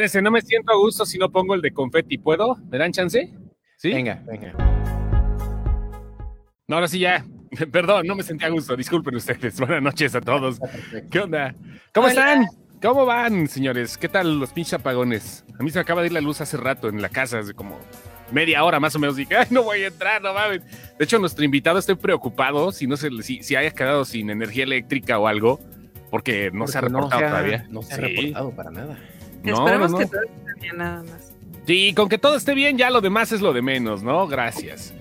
Espérense, no me siento a gusto si no pongo el de confeti. ¿Puedo? ¿Me dan chance? ¿Sí? Venga, venga. No, ahora sí ya. Perdón, no me sentí a gusto. Disculpen ustedes. Buenas noches a todos. ¿Qué onda? ¿Cómo están? ¿Cómo van, señores? ¿Qué tal los pinches apagones? A mí se me acaba de ir la luz hace rato en la casa, hace como media hora más o menos. Dije, ay, no voy a entrar, no mames. De hecho, nuestro invitado está preocupado si no se, si, si haya quedado sin energía eléctrica o algo, porque no se ha reportado ha- todavía. No se ha Sí. reportado para nada. No, Esperemos no, que todo esté bien nada más. Sí, con que todo esté bien, ya lo demás es lo de menos, ¿no? Gracias.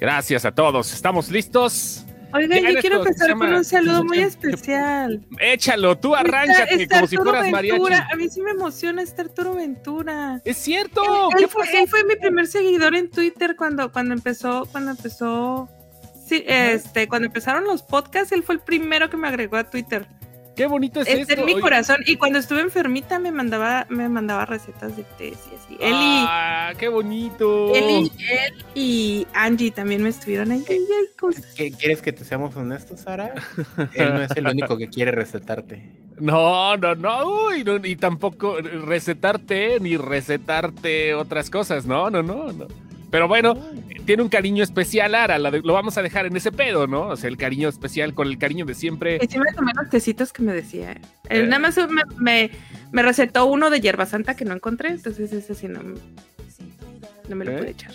Gracias a todos. ¿Estamos listos? Oigan, yo quiero empezar con un saludo muy especial. Échalo, tú Está- arráncate está como si fueras mariachi. Ventura. A mí sí me emociona estar Arturo Ventura. Es cierto. Él, ¿Qué él fue, él fue mi primer seguidor en Twitter cuando, cuando empezó, cuando empezó, sí, este, cuando empezaron los podcasts, él fue el primero que me agregó a Twitter. Qué bonito es Está esto. en mi oye. corazón. Y cuando estuve enfermita me mandaba, me mandaba recetas de té y así. Ah, qué bonito. él y, él y Angie también me estuvieron ahí. Ay, ay, cosas. ¿Qué- ¿Quieres que te seamos honestos, Sara? Él no es el único que quiere recetarte. No, no, no, uy, no, y tampoco recetarte ni recetarte otras cosas, no, no, no, no. Pero bueno, tiene un cariño especial, Ara, la de- lo vamos a dejar en ese pedo, ¿no? O sea, el cariño especial con el cariño de siempre. Y sí me tomé los tecitos que me decía. ¿eh? Él Eh. nada más me, me, me recetó uno de hierba santa que no encontré, entonces ese sí no, no me lo ¿Eh? pude echar.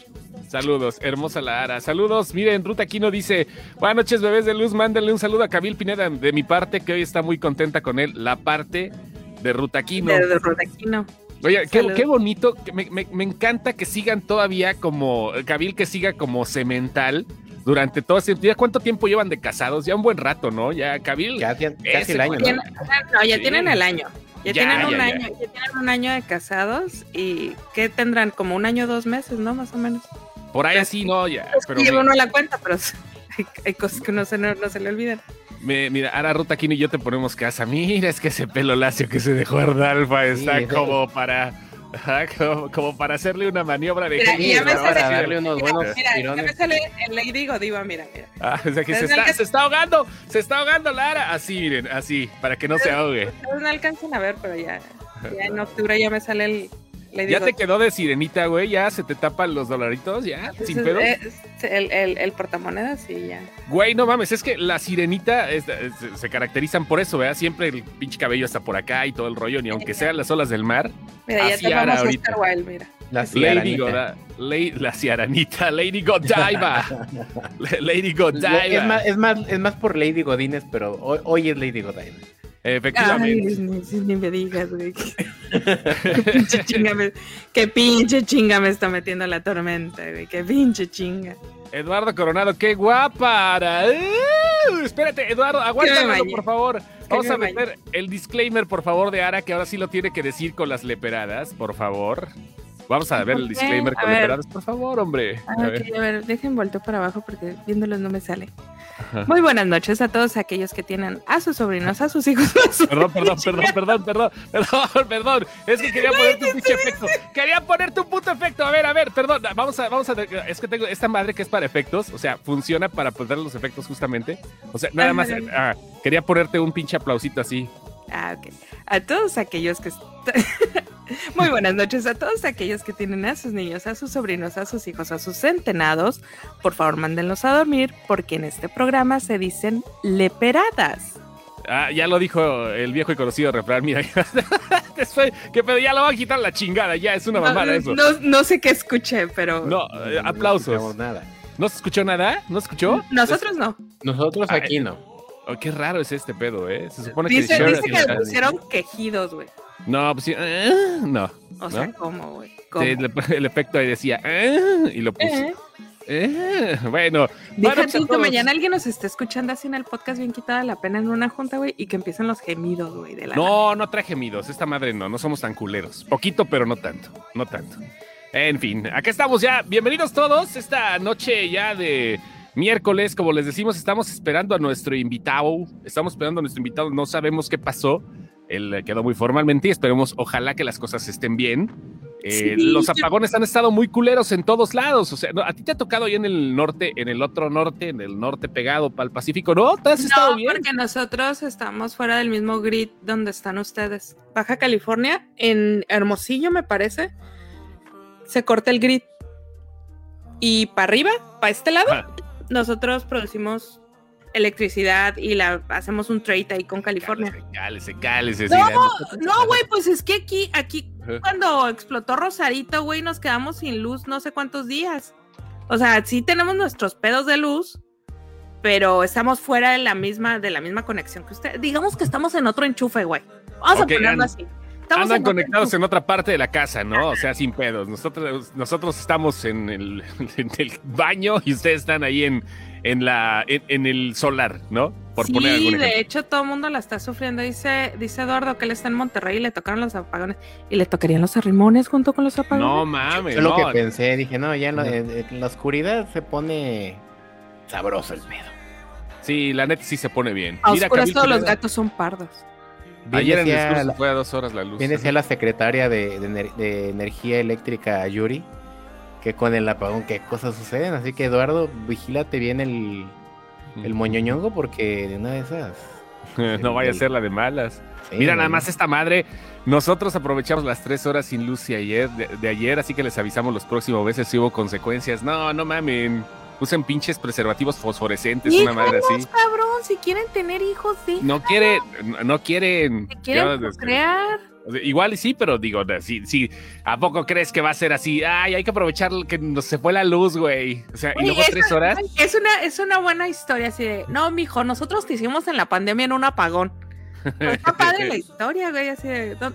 Saludos, hermosa la Ara. Saludos, miren, Ruta Aquino dice, buenas noches, bebés de luz, mándenle un saludo a Kabil Pineda de mi parte, que hoy está muy contenta con él, la parte de Ruta Aquino. De, de Rodaquino. Oye, qué, qué bonito, que me, me- me encanta que sigan todavía como, Kabil que siga como cemental durante todo ese tiempo. ¿Ya ¿Cuánto tiempo llevan de casados? Ya un buen rato, ¿no? Ya Kabil. Ya, ya- Ese casi el año, Tienen- ¿no? no, ya Sí. tienen el año. Ya, Ya, tienen un año, ya tienen un año de casados y que tendrán como un año, dos meses, ¿no? Más o menos. Por ahí así, no, ya. Pero me- uno la cuenta, pero hay, hay cosas que no se, no, no se le olvidan. Me- mira, ahora Ruta Aquino y yo te ponemos casa. Mira, es que ese pelo lacio que se dejó Ardalfa está como para... como, como para hacerle una maniobra de Mira, ya me sale- para darle unos Mira, buenos mira, ya tirones. me sale el Lady Godiva, mira, mira. Ah, o sea que se está, alcanzan- se está ahogando, se está ahogando Lara. Así, miren, así, para que no se ahogue. Ustedes no alcanzan a ver, pero ya, ya en octubre ya me sale el Ya te quedó de sirenita, güey. Ya se te tapan los dolaritos, ya, sin pedo. es el, el, el portamonedas y ya. Güey, no mames, es que la sirenita es- es- se caracterizan por eso, ¿verdad? Siempre el pinche cabello está por acá y todo el rollo, ni aunque sean las olas del mar. Mira, ya a ahorita. Oscar Wilde, mira. La Lady. Goda, Lady- la ciaranita, Lady Godiva. Lady Godiva. Es más, es, más, es más por Lady Godínez, pero hoy, hoy es Lady Godiva. Efectivamente. Ay, ni, me digas, güey. Qué pinche chinga me, qué pinche chinga me está metiendo la tormenta, güey. Qué pinche chinga. Eduardo Coronado, qué guapa. ¡Uh! espérate, Eduardo, aguántalo, bañé. por favor. Vamos a meter el disclaimer, por favor, de Ara, que ahora sí lo tiene que decir con las leperadas, por favor. Vamos a ver el disclaimer a con leperadas, por favor, hombre. Ah, A ver. a ver, dejen volteo para abajo porque viéndolos no me sale. Ajá. Muy buenas noches a todos aquellos que tienen a sus sobrinos, a sus hijos. a sus- Perdón, perdón, perdón, perdón, perdón, perdón, perdón. Es que quería ponerte un pinche efecto. Quería ponerte un puto efecto. A ver, a ver, perdón. Vamos a, vamos a. Es que tengo esta madre que es para efectos. O sea, funciona para poner los efectos justamente. O sea, nada más. Ah, quería ponerte un pinche aplausito así. Ah, ok. A todos aquellos que... Muy buenas noches a todos aquellos que tienen a sus niños, a sus sobrinos, a sus hijos, a sus centenados. Por favor, mándenlos a dormir porque en este programa se dicen leperadas. Ah, ya lo dijo el viejo y conocido refrán. Mira, que pedo, ya lo van a quitar la chingada. Ya es una mamada no, eso. no, no sé qué escuché, pero No, eh, aplausos. nada. ¿No se escuchó nada? ¿No se escuchó? nosotros no. Nosotros Ay, aquí no. Oh, qué raro es este pedo, ¿eh? Se supone que. Dice, que le pusieron quejidos, güey. No, pues sí. eh, no. O sea, ¿No? ¿cómo, güey? El, el efecto ahí decía. "Ah", y lo puso. Eh, Eh, bueno, Deja a tú que mañana alguien nos esté escuchando así en el podcast bien quitada la pena en una junta, güey, y que empiecen los gemidos, güey, de la nada. No, no trae gemidos. Esta madre no, no somos tan culeros. Poquito, pero no tanto. No tanto. En fin, acá estamos ya. Bienvenidos todos. Esta noche ya de miércoles, como les decimos, estamos esperando a nuestro invitado. Estamos esperando a nuestro invitado. No sabemos qué pasó. Él quedó muy formalmente y esperemos, ojalá que las cosas estén bien. Eh, Sí, los yo- apagones han estado muy culeros en todos lados. O sea, ¿no? a ti te ha tocado ahí en el norte, en el otro norte, en el norte pegado para el Pacífico. No, te has estado No, bien. porque nosotros estamos fuera del mismo grid donde están ustedes. Baja California, en Hermosillo, me parece, se corta el grid. Y para arriba, para este lado, nosotros producimos electricidad y la hacemos un trade ahí con California. Cálese, cálese, No, sí, No, güey, pues es que aquí, aquí, cuando explotó Rosarito, güey, nos quedamos sin luz no sé cuántos días. O sea, sí tenemos nuestros pedos de luz, pero estamos fuera de la misma, de la misma conexión que usted. Digamos que estamos en otro enchufe, güey. Vamos a ponerlo and- así. Estamos Andan en conectados enchufe. en otra parte de la casa, ¿no? O sea, sin pedos. Nosotros, nosotros estamos en el, en el baño y ustedes están ahí en, en, la, en, en el solar, ¿no? Por sí, poner algún ejemplo. de hecho todo el mundo la está sufriendo. Dice, dice Eduardo que él está en Monterrey y le tocaron los apagones. Y le tocarían los arrimones junto con los apagones. No mames, Yo lo no. que pensé, dije, no, ya en la, Ajá. en- en la oscuridad se pone sabroso el pedo. Sí, la neta sí se pone bien. A Mira, oscuras Camil todos los gatos son pardos. Bien Ayer en el la- fue a dos horas la luz. Bien decía la secretaria de, de ener- de Energía Eléctrica, Yuri, que con el apagón qué cosas suceden. Así que, Eduardo, vigílate bien el, el moñoñongo porque de una de esas... no vaya a ser la de malas. sí, Mira, nada más esta madre. Nosotros aprovechamos las tres horas sin luz de ayer, de, de ayer, así que les avisamos los próximos veces si hubo consecuencias. No, no mamen. Usen pinches preservativos fosforescentes, una madre así. Cabrón, si quieren tener hijos, sí. No quiere, no, quieren. Si quieren yo, Igual y sí, pero digo, si, si, ¿a poco crees que va a ser así? Ay, hay que aprovechar que nos se fue la luz, güey. O sea, y luego tres horas. Es una, es una buena historia así de, no, mijo, nosotros te hicimos en la pandemia en un apagón. Pero Está padre la historia, güey, así de, ¿dó-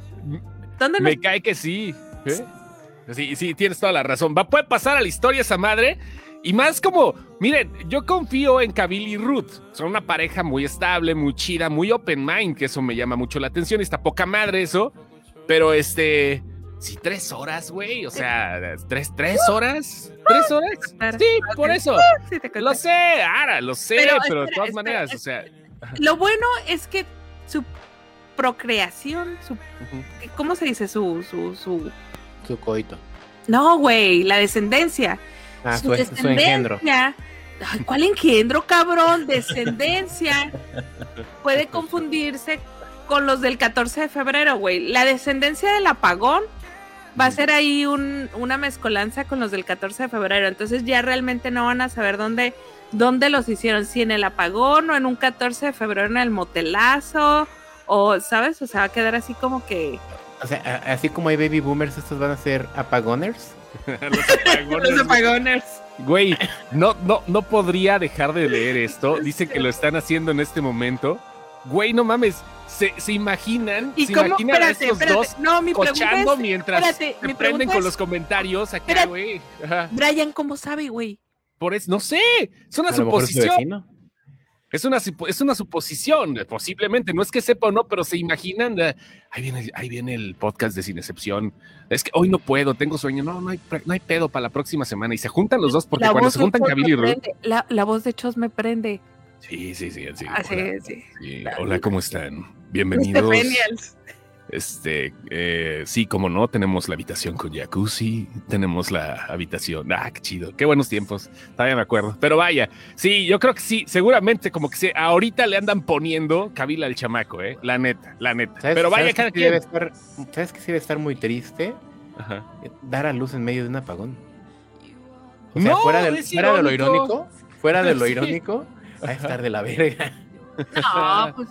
¿dónde nos Me cae que sí. ¿eh? Sí, sí, tienes toda la razón. Va, puede pasar a la historia esa madre. Y más como, miren, yo confío en Kabil y Ruth. Son una pareja muy estable, muy chida, muy open mind, que eso me llama mucho la atención. Está poca madre eso. Pero este, sí, tres horas, güey. O sea, tres, tres horas. ¿Tres horas? Sí, por eso. Lo sé, Ara, lo sé, pero, Pero de todas espera, maneras, o sea. Lo bueno es que su procreación, su, ¿cómo se dice? Su, su, su... Su coito. No, güey, la descendencia. Ah, su su, su engendro. Ay, ¿Cuál engendro, cabrón? Descendencia. Puede confundirse con los del 14 de febrero, güey. La descendencia del apagón va a ser ahí un- una mezcolanza con los del 14 de febrero. Entonces ya realmente no van a saber dónde, dónde los hicieron. Si en el apagón o en un 14 de febrero en el motelazo. O, ¿sabes? O sea, va a quedar así como que... O sea, así como hay baby boomers, estos van a ser apagoners. los apagones, Los apagones. Güey, no, no, no podría dejar de leer esto. Dicen que lo están haciendo en este momento. Güey, no mames. ¿Se, se imaginan? ¿Y ¿Se cómo? imaginan a Espérate, estos espérate. dos No, mi cochando es... mientras espérate, se mi prenden pregunta con es- los comentarios acá, Espérate. güey? Brian, ¿cómo sabe, güey? Por eso, no sé. Es una A lo mejor es su suposición. Es una, es una suposición, posiblemente. No es que sepa o no, pero se imaginan. eh, ahí, viene, ahí viene el podcast de Sin Excepción. Es que hoy no puedo, tengo sueño. No, no hay, no hay pedo para la próxima semana. Y se juntan los dos porque La cuando se juntan me y Ruth. La, la voz de Chos me prende. Sí, sí, sí. sí, Así hola. es, sí. Sí, Hola, ¿cómo están? Bienvenidos. Este, eh, sí, como no, tenemos la habitación con jacuzzi, tenemos la habitación. Ah, qué chido, qué buenos tiempos. Todavía me acuerdo. Pero vaya, sí, yo creo que sí, seguramente como que se, ahorita le andan poniendo cabila al chamaco, eh, la neta, la neta. ¿Sabes- Pero vaya, sabes cada que sí debe quien. estar, ¿Sabes que sí debe estar muy triste? Ajá. Dar a luz en medio de un apagón. O sea, No, fuera, de lo irónico. fuera de lo Sí. irónico, va a estar de la verga. No, pues.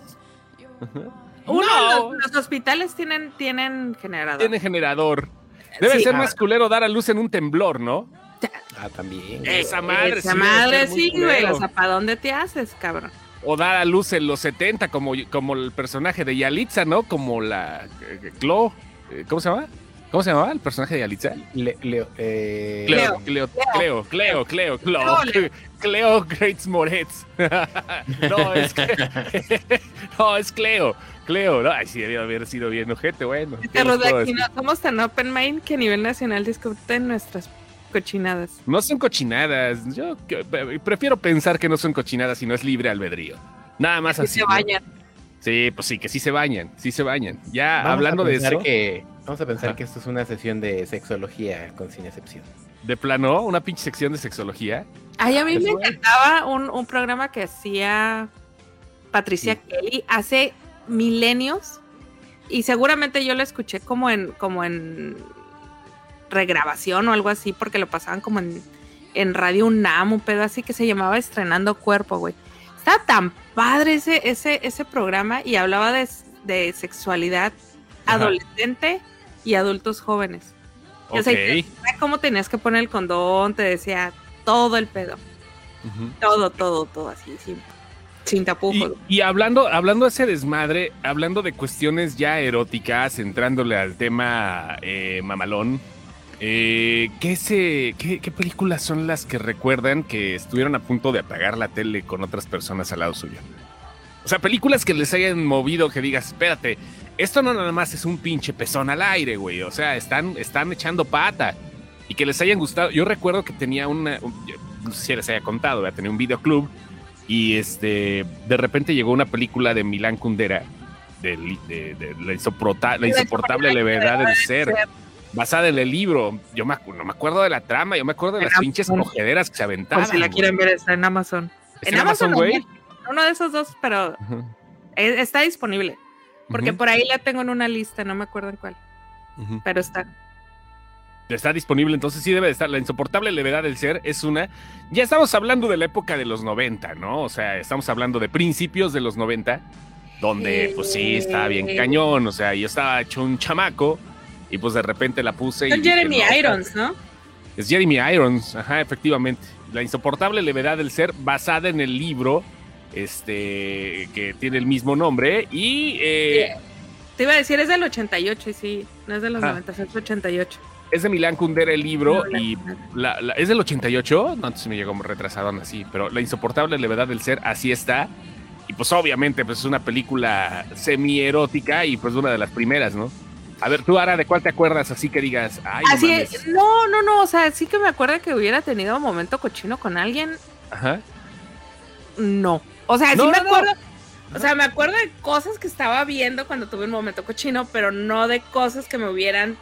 Uno, No. los, los hospitales tienen, tienen generador. Tiene generador. Debe Sí. ser Ah. más culero dar a luz en un temblor, ¿no? Ah, también. Esa madre Esa sí madre sí, güey. O sea, ¿para dónde te haces, cabrón? O dar a luz en los 70, como, como el personaje de Yalitza, ¿no? Como la eh, Clo. eh, ¿Cómo se llama? ¿Cómo se llamaba el personaje de Yalitza? Le- Leo, eh, Cleo, Cleo, Cleo, Cleo, Cleo, Cleo, Cleo. Cleo Greats Moretz. no, es que, no, es Cleo, Cleo. No, ay, sí, debió haber sido bien ojete, bueno. ¿qué Pero les de puedo aquí decir? no somos tan open mind que a nivel nacional discuten nuestras cochinadas. No son cochinadas. Yo que- prefiero pensar que no son cochinadas y no es libre albedrío. Nada más Que así. se ¿no? bañan. Sí, pues sí, que sí se bañan, sí se bañan. Ya Vamos a hablando de pensar eso, que- vamos a pensar Ajá. que esto es una sesión de sexología con sin excepción. de plano, una pinche sección de sexología. Ay, a mí me encantaba un, un programa que hacía Patricia Kelly hace milenios y seguramente yo lo escuché como en como en regrabación o algo así porque lo pasaban como en, en Radio UNAM, un pedo así que se llamaba Estrenando Cuerpo, güey. Estaba tan padre ese, ese, ese programa y hablaba de, de sexualidad Ajá. adolescente y adultos jóvenes. O sea, cómo tenías que poner el condón, te decía todo el pedo. Todo, todo, todo así, sin, sin tapujos. Y, hablando, hablando de ese desmadre, hablando de cuestiones ya eróticas, entrándole al tema eh, mamalón, eh, ¿qué, se, qué, películas son las que recuerdan que estuvieron a punto de apagar la tele con otras personas al lado suyo? O sea, películas que les hayan movido, que digas, espérate, esto no nada más es un pinche pezón al aire, güey. O sea, están, están echando pata. Y que les hayan gustado. Yo recuerdo que tenía una, un- no sé si les haya contado, tenía un videoclub y este, de repente llegó una película de Milán Kundera, de, li- de- de la, insoporta- la insoportable levedad del ser, basada en el libro. Yo me, no me acuerdo de la trama, yo me acuerdo de En las pinches cogederas que se aventaban. Por si la güey. quieren ver, está en Amazon. ¿Está en Amazon, güey? Uno de esos dos, pero e- está disponible. Porque por ahí la tengo en una lista, no me acuerdo en cuál, pero está. Está disponible, entonces sí debe de estar. La insoportable levedad del ser es una. Ya estamos hablando de la época de los 90, ¿no? O sea, estamos hablando de principios de los 90, donde pues sí, estaba bien cañón. O sea, yo estaba hecho un chamaco y pues de repente la puse. dije, Jeremy no, Irons, ¿no? Es Jeremy Irons, ajá, efectivamente. La insoportable levedad del ser, basada en el libro este que tiene el mismo nombre y eh, Te iba a decir, es del 88, y sí, no es de los Ah. 90, es 88. Es de Milán Kundera el libro No, y la- la- es del 88, no, entonces me llegó retrasado así, pero la insoportable levedad del ser así está y pues obviamente pues es una película semi erótica y pues una de las primeras, ¿no? A ver, tú Ara, ¿de cuál te acuerdas así que digas, ay, no Así mames"? es, no, no, no, o sea, sí que me acuerdo que hubiera tenido un momento cochino con alguien, Ajá. no. O sea, No, sí me no, no. acuerdo, o sea, me acuerdo de cosas que estaba viendo cuando tuve un momento cochino, pero no de cosas que me hubieran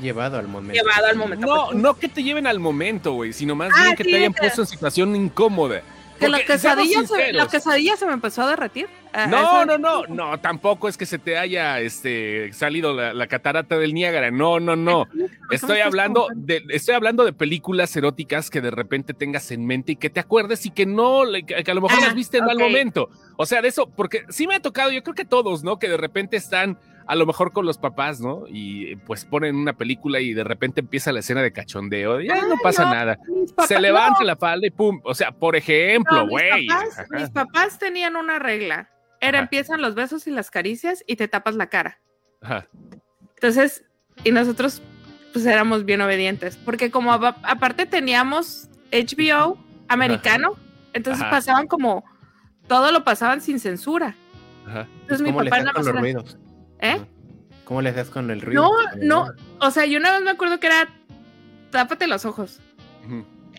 Llevado al momento. llevado al momento No, no que te lleven al momento, güey, sino más Ah, bien que sí, te hayan que- puesto en situación incómoda. Que la quesadilla, se, la quesadilla se me empezó a derretir. Ah, No, eso- no, no, no, tampoco es que se te haya este, salido la, la catarata del Niágara. No, no, no. Estoy hablando de, estoy hablando de películas eróticas que de repente tengas en mente y que te acuerdes y que no, que, que a lo mejor Ah, las viste en mal momento. O sea, de eso, porque sí me ha tocado, yo creo que todos, ¿no? Que de repente están a lo mejor con los papás, ¿no? Y pues ponen una película y de repente empieza la escena de cachondeo. Y "Ay, no pasa no, nada. Papás- Se levanta la falda y pum. O sea, por no, ejemplo, mis güey. papás- mis papás tenían una regla. Era Ajá. empiezan los besos y las caricias y te tapas la cara. Ajá. Entonces, y nosotros pues éramos bien obedientes, porque como apa- aparte teníamos HBO americano, entonces Ajá. pasaban como todo lo pasaban sin censura. Ajá. Entonces mi ¿Cómo le papá nada más? ¿Eh? ¿Cómo le hacías con el ruido? No, no, o sea, yo una vez me acuerdo que era tápate los ojos.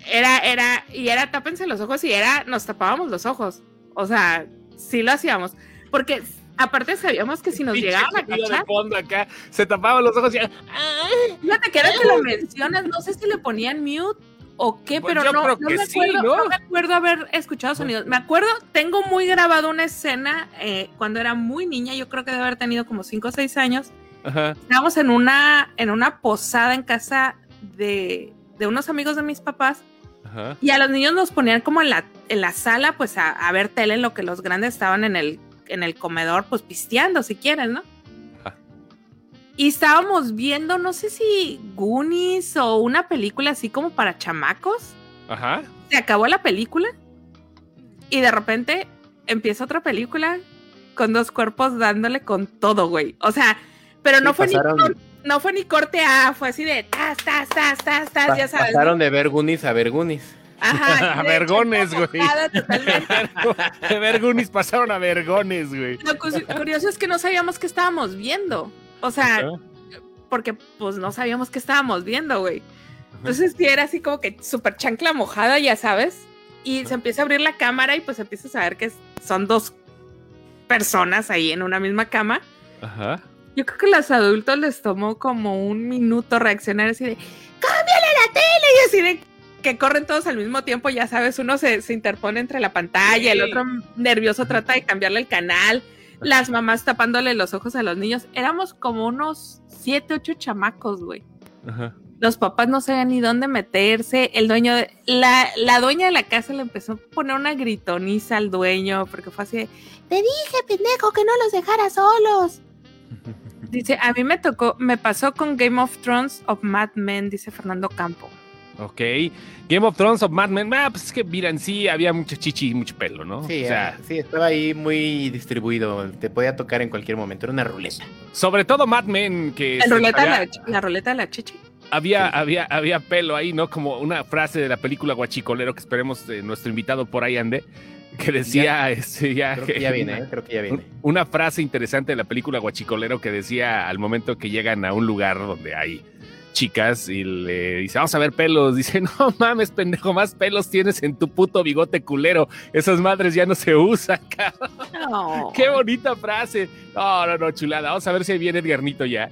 Era, era, y era tápense los ojos y era, nos tapábamos los ojos. O sea, sí lo hacíamos. Porque aparte sabíamos que si nos llegaban a sonido de cachar, fondo acá, se tapaban los ojos y fíjate que ahora que lo mencionas, no sé si le ponían mute o qué, Pues pero no, no me sí, acuerdo, ¿no? no me acuerdo haber escuchado sonidos. Me acuerdo, tengo muy grabado una escena eh, cuando era muy niña, yo creo que debe haber tenido como 5 o 6 años. Ajá. Estábamos en una, en una posada en casa de, de unos amigos de mis papás. Ajá. Y a los niños nos ponían como en la, en la sala, pues a, a ver tele, en lo que los grandes estaban en el, en el comedor, pues pisteando, si quieren, ¿no? Y estábamos viendo, no sé si Goonies o una película así como para chamacos. Ajá. Se acabó la película y de repente empieza otra película con dos cuerpos dándole con todo, güey. O sea, pero no Sí, fue ni pasaron- no fue ni corte A, fue así de tas, tas, tas, tas, tas, Pa- ya sabes. ¿no? Pasaron de ver Goonies a ver Goonies. Ajá, A vergones, güey. De vergones pasaron a vergones, güey. Lo cu- curioso es que no sabíamos qué estábamos viendo. O sea, porque pues no sabíamos qué estábamos viendo, güey. Entonces sí era así como que súper chancla mojada, ya sabes. Y se empieza a abrir la cámara y pues empiezas a ver que son dos personas ahí en una misma cama. Ajá. Yo creo que a los adultos les tomó como un minuto reaccionar así de, cámbiale la tele y así de que corren todos al mismo tiempo, ya sabes, uno se, se interpone entre la pantalla, el otro nervioso trata de cambiarle el canal, las mamás tapándole los ojos a los niños. Éramos como unos siete, ocho chamacos, güey. Ajá. Los papás no sabían ni dónde meterse. El dueño, de, la, la dueña de la casa le empezó a poner una gritoniza al dueño porque fue así de, te dije, pendejo, que no los dejara solos. Dice, a mí me tocó, me pasó con Game of Thrones of Mad Men, dice Fernando Campo. Ok. Game of Thrones of Mad Men. Ah, pues es que, mira, en sí había mucha chichi y mucho pelo, ¿no? Sí, o sea, ah, sí, estaba ahí muy distribuido. Te podía tocar en cualquier momento. Era una ruleta. sobre todo Mad Men, que La ruleta, había, la, la ruleta de la chichi. había, había, había pelo ahí, ¿no? Como una frase de la película Guachicolero que esperemos eh, nuestro invitado por ahí ande, que decía, este, ya, Creo que ya viene, ¿eh? Creo que ya viene. una frase interesante de la película Guachicolero que decía al momento que llegan a un lugar donde hay chicas y le dice, vamos a ver pelos. Dice, no mames, pendejo, más pelos tienes en tu puto bigote culero. Esas madres ya no se usan, cabrón. No. Qué bonita frase. No, no, no, chulada. Vamos a ver si ahí viene Edgarnito ya.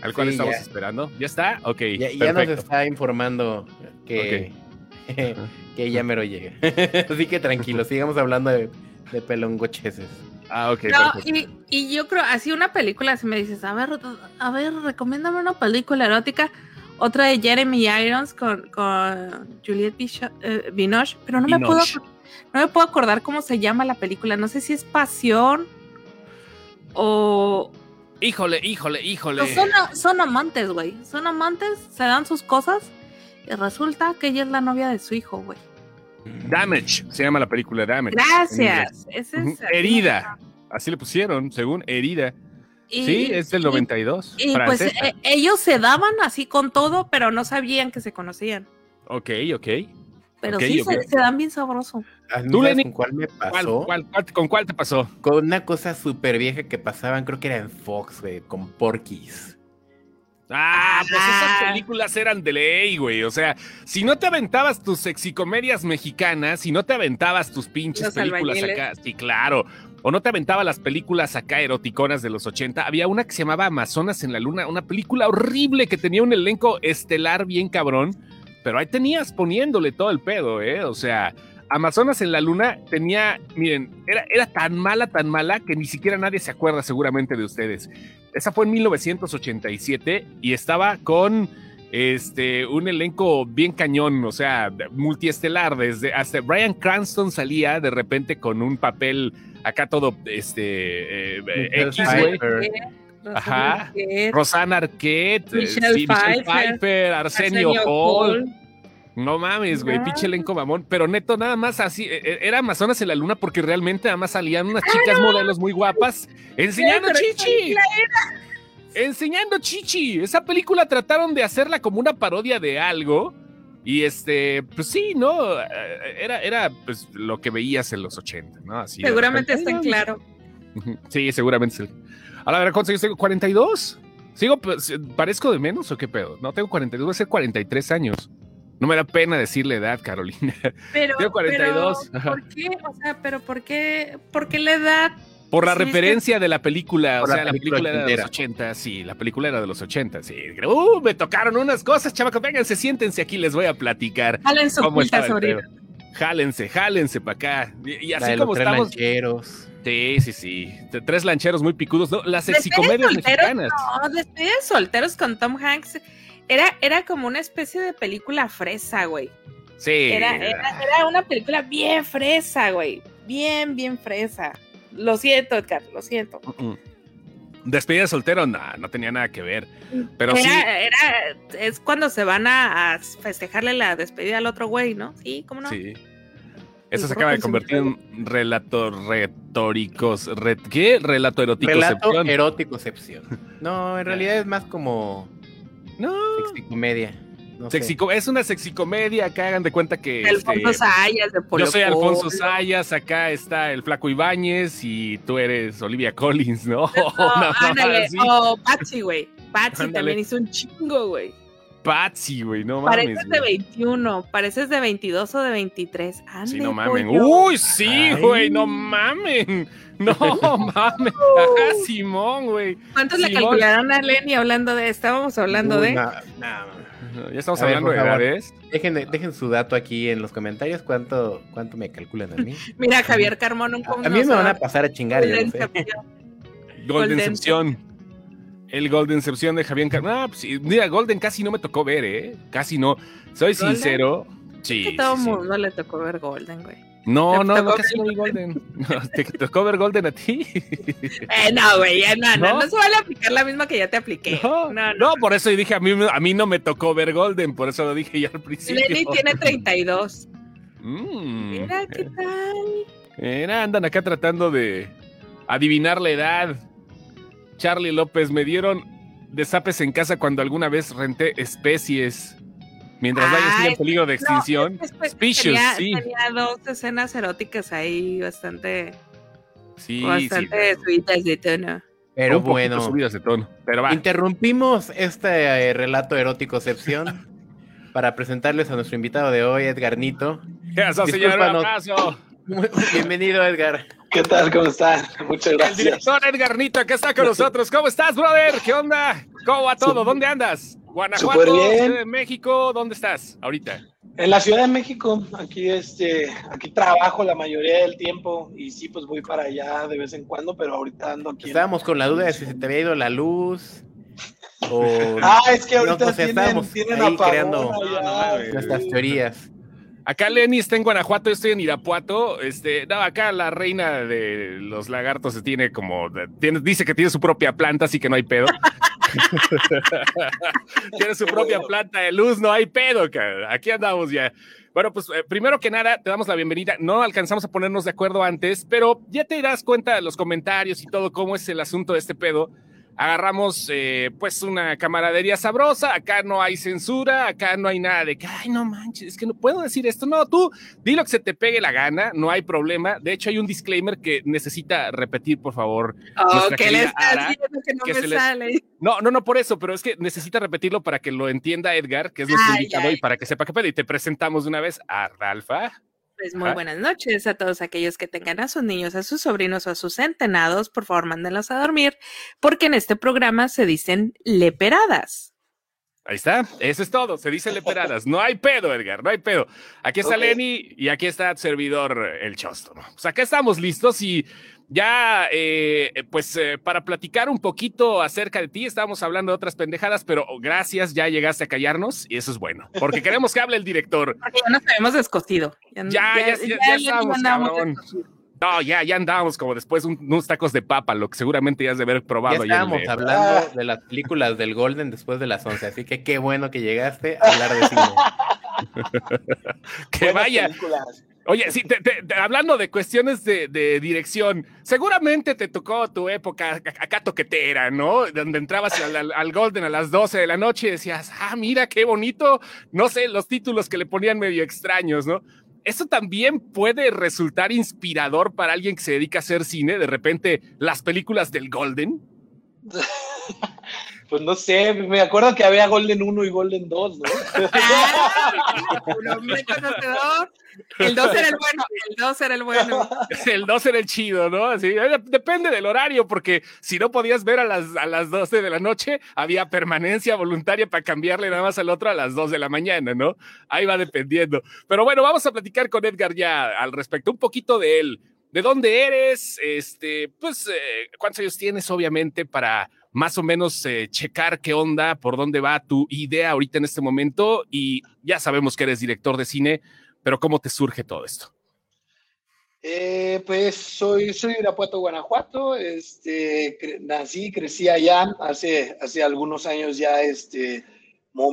Al cual Sí, estamos ya. esperando. ¿Ya está? Ok. Ya, ya nos está informando que, que ya mero llega. Así que tranquilo, sigamos hablando de, de pelongocheses. Ah, ok. No, perfecto. y, y yo creo, así una película, si me dices, a ver, a ver, recomiéndame una película erótica, otra de Jeremy Irons con, con Juliette eh, Binoche, pero no me, puedo, no me puedo acordar cómo se llama la película, no sé si es Pasión o... Híjole, híjole, híjole. no, son, son amantes, güey, son amantes, se dan sus cosas y resulta que ella es la novia de su hijo, güey. Damage. Se llama la película Damage. Gracias. Es Herida. Así le pusieron, según Herida. Y- sí, es del y- 92. Y pues francesa. eh, ellos se daban así con todo, pero no sabían que se conocían. ok, ok. Pero sí. Se, se dan bien sabroso. ¿A mí Tú, Lenny, con cuál me ¿Cuál, pasó? cuál- cuál- ¿Con cuál te pasó? Con una cosa súper vieja que pasaban, creo que era en Fox, güey, con Porky's. Ah, pues esas películas eran de ley, güey. O sea, si no te aventabas tus sexicomedias mexicanas, si no te aventabas tus pinches Los películas albañiles. acá, sí, claro. O no te aventabas las películas acá eroticonas de los 80. Había una que se llamaba Amazonas en la Luna, una película horrible que tenía un elenco estelar bien cabrón, pero ahí tenías poniéndole todo el pedo, ¿eh? O sea, Amazonas en la Luna tenía, miren, era, era tan mala, tan mala que ni siquiera nadie se acuerda seguramente de ustedes. Esa fue en 1987 y estaba con este un elenco bien cañón, o sea, multiestelar, desde hasta Brian Cranston salía de repente con un papel acá todo este eh, eh, X, güey. Pfeiffer. Ajá. Rosana Arquette, eh, Michelle sí, Michelle Pfeiffer, Pfeiffer, Arsenio, Arsenio Hall. Hall. No mames, güey, Ah. pinche elenco mamón. Pero neto, nada más así, eh, eh, era Amazonas en la luna porque realmente nada más salían unas chicas modelos muy guapas enseñando chichi. Enseñando chichi. Esa película trataron de hacerla como una parodia de algo. Y este, pues sí, ¿no? Eh, Era, era pues lo que veías en los 80, ¿no? Así Seguramente está en "Ay, claro. Sí, seguramente. sí. A la verdad, ¿cuántos años tengo? ¿42? ¿Sigo, pues, parezco de menos o qué pedo? No, tengo 42, voy a ser 43 años. No me da pena decir la edad, Carolina. Pero, Tengo 42, pero, ajá. ¿por qué? O sea, pero ¿por qué? ¿Por qué la edad? Por la Sí, es que- referencia de la película, Por o la sea, la película película era de los ochentera. 80, sí, la película era de los 80, sí. Uh, me tocaron unas cosas, chavacos, vénganse, siéntense aquí, les voy a platicar. Jalen su cómo pedo. Jálense, jálense para acá. Y, y La así de los como tres estamos. lancheros. Sí, sí, sí. Tres lancheros muy picudos. No, las solteros, mexicanas. No, Despedida de solteros con Tom Hanks. Era, era como una especie de película fresa, güey. Sí. Era, era, era una película bien fresa, güey. Bien, bien fresa. Lo siento, Edgar, lo siento. Despedida de soltero, no, no tenía nada que ver. Pero era, sí. era- es cuando se van a, a festejarle la despedida al otro güey, ¿no? Sí, ¿cómo no? Sí. Eso El se acaba de convertir en relatos retóricos. re- ¿Qué? Relato erótico. Relato erótico-cepción. No, en realidad es más como No. sexicomedia. No. Sexico- es una sexicomedia. que hagan de cuenta que. Alfonso este, Sayas, de Polo yo soy Alfonso Polo. Sayas, acá está el Flaco Ibáñez y tú eres Olivia Collins, ¿no? No, ándale, o Patsy, güey. Patsy Ándale. también hizo un chingo, güey. Patsy, güey, no mames. Pareces de 21, pareces de 22 o de 23. Ande, Sí, no mamen. pollo. Uy, sí, güey, no mamen. No mames. Ajá, Simón, güey. ¿Cuántos le calcularon a Lenny hablando de? Estábamos hablando Uy, de. no, no. Ya estamos A hablando de edades. Dejen, dejen su dato aquí en los comentarios. ¿Cuánto, cuánto me calculan a mí? Mira, Javier Carmón, un A mí me van a pasar a chingar, yo no sé. Golden Golden. El Golden Excepción de Javier Car- Ah, pues mira, Golden casi no me tocó ver, ¿eh? Casi no. Soy ¿Golden? sincero. Sí. Que todo sí, sí. mundo le tocó ver Golden, güey. No, ¿Te no, no, casi no vi Golden. No, ¿Te tocó ver Golden a ti? Eh, no, güey, ya no, no, ¿No? no se vale aplicar la misma que ya te apliqué. No, no, no. no, por eso dije, a mí, a mí no me tocó ver Golden, por eso lo dije ya al principio. Lenny tiene 32. Mm, Mira, ¿qué tal? Mira, andan acá tratando de adivinar la edad. Charlie López, me dieron desapes en casa cuando alguna vez renté especies. Mientras vaya Ay, en peligro de extinción. No, es pues, Species, tenía, sí. tenía dos escenas eróticas ahí bastante, Sí, bastante sí. subidas de tono. Pero Un bueno, subidas de tono. Pero va. interrumpimos este eh, relato erótico excepción para presentarles a nuestro invitado de hoy, Edgar Nito. Eso, señor, un abrazo. Bienvenido, Edgar. ¿Qué tal? ¿Cómo están? Muchas El gracias. director Edgar Nito, que está con nosotros. ¿Cómo estás, brother? ¿Qué onda? ¿Cómo va todo? ¿Dónde andas? Guanajuato, Súper bien. Ciudad de México, ¿dónde estás ahorita? En la Ciudad de México, aquí este, aquí trabajo la mayoría del tiempo y sí, pues voy para allá de vez en cuando, pero ahorita ando aquí. en- Estábamos con la duda de si se te había ido la luz o Ah, es que No, ahorita pues, tienen, estábamos tienen ahí apagón creando allá, No, no nuestras teorías. Acá Lenny está en Guanajuato, yo estoy en Irapuato. Este, no, acá la reina de los lagartos tiene como, dice que tiene su propia planta, así que no hay pedo. tiene su propia planta de luz, no hay pedo. Aquí andamos ya. Bueno, pues eh, primero que nada, te damos la bienvenida. No alcanzamos a ponernos de acuerdo antes, pero ya te das cuenta de los comentarios y todo cómo es el asunto de este pedo. Agarramos eh, pues una camaradería sabrosa, acá no hay censura, acá no hay nada de que, ay, no manches, es que no puedo decir esto. No, tú di lo que se te pegue la gana, no hay problema. De hecho, hay un disclaimer que necesita repetir, por favor. Oh, Nuestra ¿qué le Ara, diciendo que no que me les- sale? No, no, no por eso, pero es que necesita repetirlo para que lo entienda Edgar, que es nuestro Ay, invitado, ay. y para que sepa qué pedo. Y te presentamos de una vez a Ralfa. Pues muy Ajá. buenas noches a todos aquellos que tengan a sus niños, a sus sobrinos o a sus centenados. Por favor, mándenlos a dormir, porque en este programa se dicen leperadas. Ahí está, eso es todo, se dice leperadas. No hay pedo, Edgar, no hay pedo. Aquí está Ok. Lenny y aquí está servidor el Chóstomo. Pues acá estamos listos y ya, eh, pues eh, para platicar un poquito acerca de ti, estábamos hablando de otras pendejadas, pero gracias, ya llegaste a callarnos y eso es bueno, porque queremos que hable el director. Porque ya nos habíamos descosido. Ya, ya, ya, ya estamos, andábamos cabrón. No, ya, ya andábamos como después un- unos tacos de papa, lo que seguramente ya has de haber Ya probado. ya en estábamos hablando de las películas del Golden después de las 11, así que qué bueno que llegaste a hablar de cine. que Buenas vaya. películas. Oye, sí, te- te- te- hablando de cuestiones de, de dirección, seguramente te tocó tu época ac- acá toquetera, ¿no? Donde entrabas al, al- al Golden a las 12 de la noche y decías, ah, mira qué bonito, no sé, los títulos que le ponían medio extraños, ¿no? Eso también puede resultar inspirador para alguien que se dedica a hacer cine, de repente las películas del Golden. Pues no sé, me acuerdo que había Golden 1 y Golden 2, ¿no? El 2 era el bueno, el 2 era el bueno. El 2 era el chido, ¿no? Así, eh, depende del horario, porque si no podías ver a las, a las 12 de la noche, había permanencia voluntaria para cambiarle nada más al otro a las 2 de la mañana, ¿no? Ahí va dependiendo. Pero bueno, vamos a platicar con Edgar ya al respecto, un poquito de él. ¿De dónde eres? Este, pues, eh, ¿cuántos años tienes, obviamente, para más o menos eh, checar qué onda, por dónde va tu idea ahorita en este momento? Y ya sabemos que eres director de cine, pero ¿cómo te surge todo esto? Eh, pues soy, soy de Irapuato, Guanajuato. Este, nací, crecí allá. Hace, hace algunos años ya este,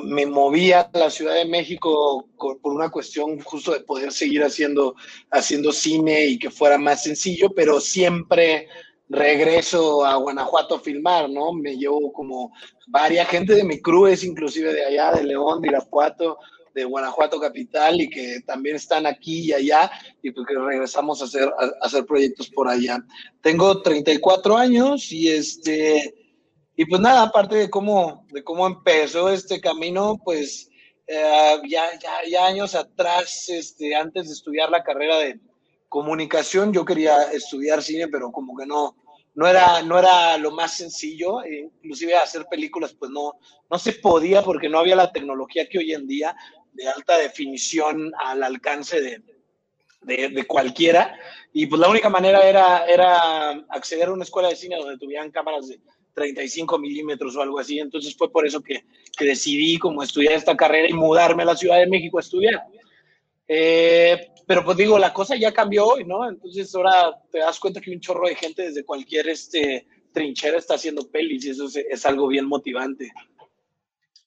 me moví a la Ciudad de México co- por una cuestión justo de poder seguir haciendo, haciendo cine y que fuera más sencillo, pero siempre regreso a Guanajuato a filmar, ¿no? Me llevo como varias gente de mi crew, inclusive de allá, de León, de Irapuato, de Guanajuato capital y que también están aquí y allá y porque regresamos a hacer, a hacer proyectos por allá. Tengo 34 años y este y pues nada, aparte de cómo, de cómo empezó este camino, pues eh, ya, ya, ya, años atrás, este, antes de estudiar la carrera de comunicación, yo quería estudiar cine, pero como que no, no era, no era lo más sencillo, e inclusive hacer películas pues no, no se podía porque no había la tecnología que hoy en día de alta definición al alcance de, de, de, cualquiera. Y pues la única manera era, era acceder a una escuela de cine donde tuvieran cámaras de 35 milímetros o algo así. Entonces fue por eso que, que decidí como estudiar esta carrera y mudarme a la Ciudad de México a estudiar. Eh, pero pues digo, la cosa ya cambió hoy, ¿no? Entonces ahora te das cuenta que un chorro de gente desde cualquier este, trinchera está haciendo pelis y eso es, es algo bien motivante.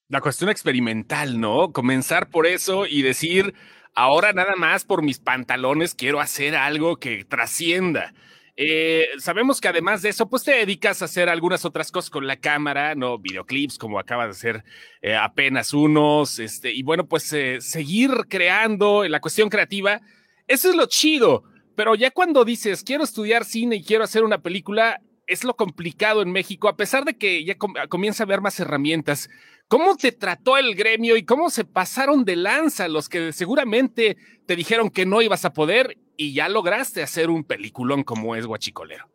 La cuestión experimental, ¿no? Comenzar por eso y decir, ahora nada más por mis pantalones quiero hacer algo que trascienda. Eh, sabemos que además de eso, pues te dedicas a hacer algunas otras cosas con la cámara, ¿no? Videoclips, como acabas de hacer eh, apenas unos, este, y bueno, pues eh, seguir creando la cuestión creativa, eso es lo chido, pero ya cuando dices, quiero estudiar cine y quiero hacer una película, es lo complicado en México, a pesar de que ya com comienza a haber más herramientas. ¿Cómo te trató el gremio y cómo se pasaron de lanza los que seguramente te dijeron que no ibas a poder y ya lograste hacer un peliculón como es Guachicolero?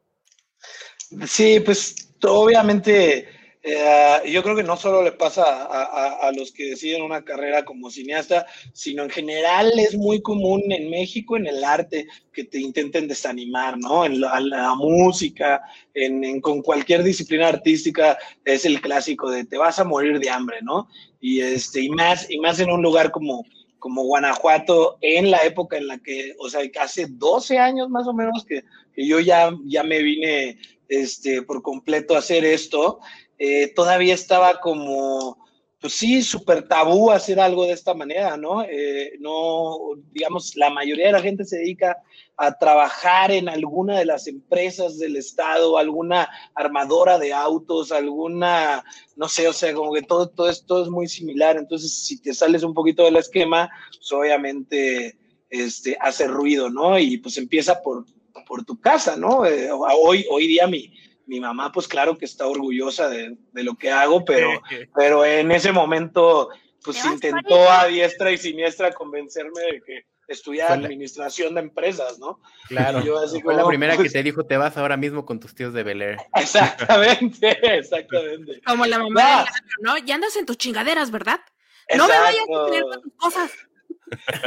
Sí, pues obviamente eh, yo creo que no solo le pasa a, los que deciden una carrera como cineasta, sino en general es muy común en México, en el arte, que te intenten desanimar, ¿no? En la, la música, en, en, con cualquier disciplina artística, es el clásico de te vas a morir de hambre, ¿no? Y, este, y, más, y más en un lugar como, como Guanajuato, en la época en la que, o sea, hace 12 años más o menos que, que yo ya, ya me vine este, por completo a hacer esto eh, todavía estaba como, pues sí, súper tabú hacer algo de esta manera, ¿no? Eh, no, digamos, la mayoría de la gente se dedica a trabajar en alguna de las empresas del Estado, alguna armadora de autos, alguna, no sé, o sea, como que todo, todo esto es muy similar. Entonces, si te sales un poquito del esquema, pues obviamente este, hace ruido, ¿no? Y pues empieza por, por tu casa, ¿no? Eh, hoy, hoy día mi, mi mamá, pues claro que está orgullosa de, de lo que hago, pero, pero en ese momento, pues intentó a diestra y siniestra convencerme de que estudiara administración de empresas, ¿no? Claro, yo así fue como, la primera pues, que te dijo, te vas ahora mismo con tus tíos de Bel Air. Exactamente, exactamente. Como la mamá, no. ¿no? Ya andas en tus chingaderas, ¿verdad? Exacto. No me vayas a tener tus cosas.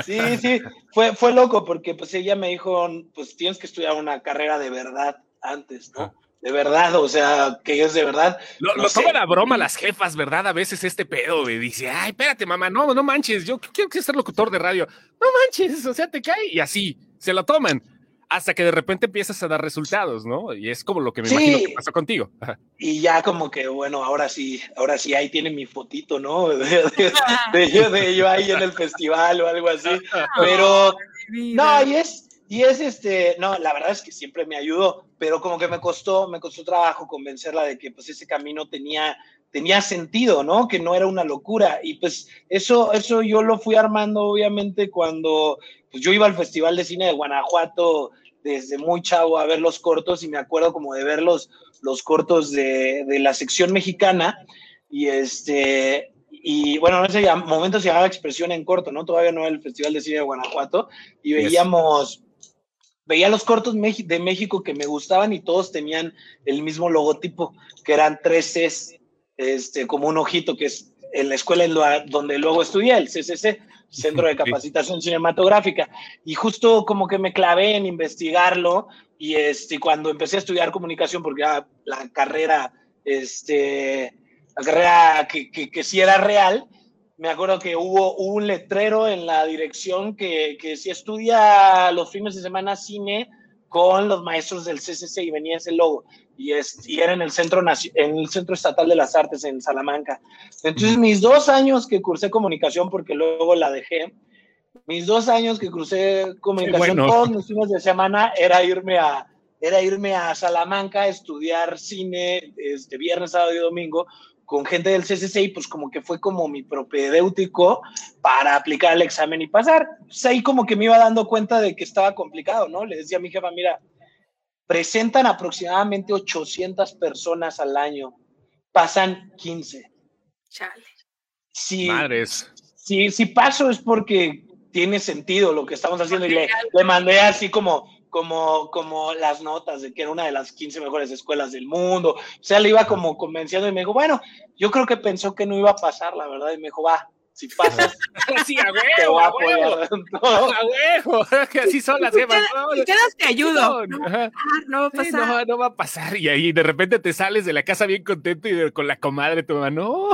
Sí, sí, fue, fue loco porque pues ella me dijo, pues tienes que estudiar una carrera de verdad antes, ¿no? De verdad, o sea, que es de verdad. Lo, no lo toman a broma las jefas, ¿verdad? A veces este pedo de dice, ay, espérate, mamá, no, no manches, yo quiero ser locutor de radio. No manches, o sea, te cae. Y así, se lo toman. Hasta que de repente empiezas a dar resultados, ¿no? Y es como lo que me sí. imagino que pasó contigo. Y ya como que, bueno, ahora sí, ahora sí, ahí tiene mi fotito, ¿no? De, de, de, de yo ahí en el festival o algo así. Pero, no, y es, y es este, no, la verdad es que siempre me ayudó, pero como que me costó, me costó trabajo convencerla de que pues ese camino tenía, tenía sentido, ¿no? Que no era una locura. Y pues eso, eso yo lo fui armando obviamente cuando pues yo iba al Festival de Cine de Guanajuato desde muy chavo a ver los cortos y me acuerdo como de ver los, los cortos de, de la sección mexicana y este, y bueno, en ese momento se llamaba Expresión en Corto, ¿no? Todavía no era el Festival de Cine de Guanajuato y veíamos veía los cortos de México que me gustaban y todos tenían el mismo logotipo, que eran tres Cs, este, como un ojito, que es en la escuela en la, donde luego estudié, el CCC, Centro de Capacitación Cinematográfica. Y justo como que me clavé en investigarlo y este, cuando empecé a estudiar comunicación, porque era la carrera, este, la carrera que, que, que sí era real, me acuerdo que hubo un letrero en la dirección que, que si estudia los fines de semana cine con los maestros del CCC y venía ese logo y, es, y era en el, centro, en el Centro Estatal de las Artes en Salamanca. Entonces mis dos años que cursé comunicación, porque luego la dejé, mis dos años que cursé comunicación bueno. todos mis fines de semana era irme a, era irme a Salamanca a estudiar cine este, viernes, sábado y domingo con gente del CCC y pues como que fue como mi propedéutico para aplicar el examen y pasar. Pues ahí como que me iba dando cuenta de que estaba complicado, ¿no? Le decía a mi jefa, mira, presentan aproximadamente 800 personas al año pasan 15. Chale. Si, Madres. si, si paso es porque tiene sentido lo que estamos haciendo y le, le mandé así como, como, como las notas de que era una de las 15 mejores escuelas del mundo. O sea, le iba como convenciendo y me dijo, bueno, yo creo que pensó que no iba a pasar, la verdad, y me dijo, va, si pasas, Sí, a te huevo, voy a a huevo. apoyar en todo. A huevo. Que así son las jefas. Si quedas, te ayudo. no, No, ajá. no va a Sí, pasar. no, no va a pasar. Y ahí de repente te sales de la casa bien contento y de- con la comadre tu mamá, no,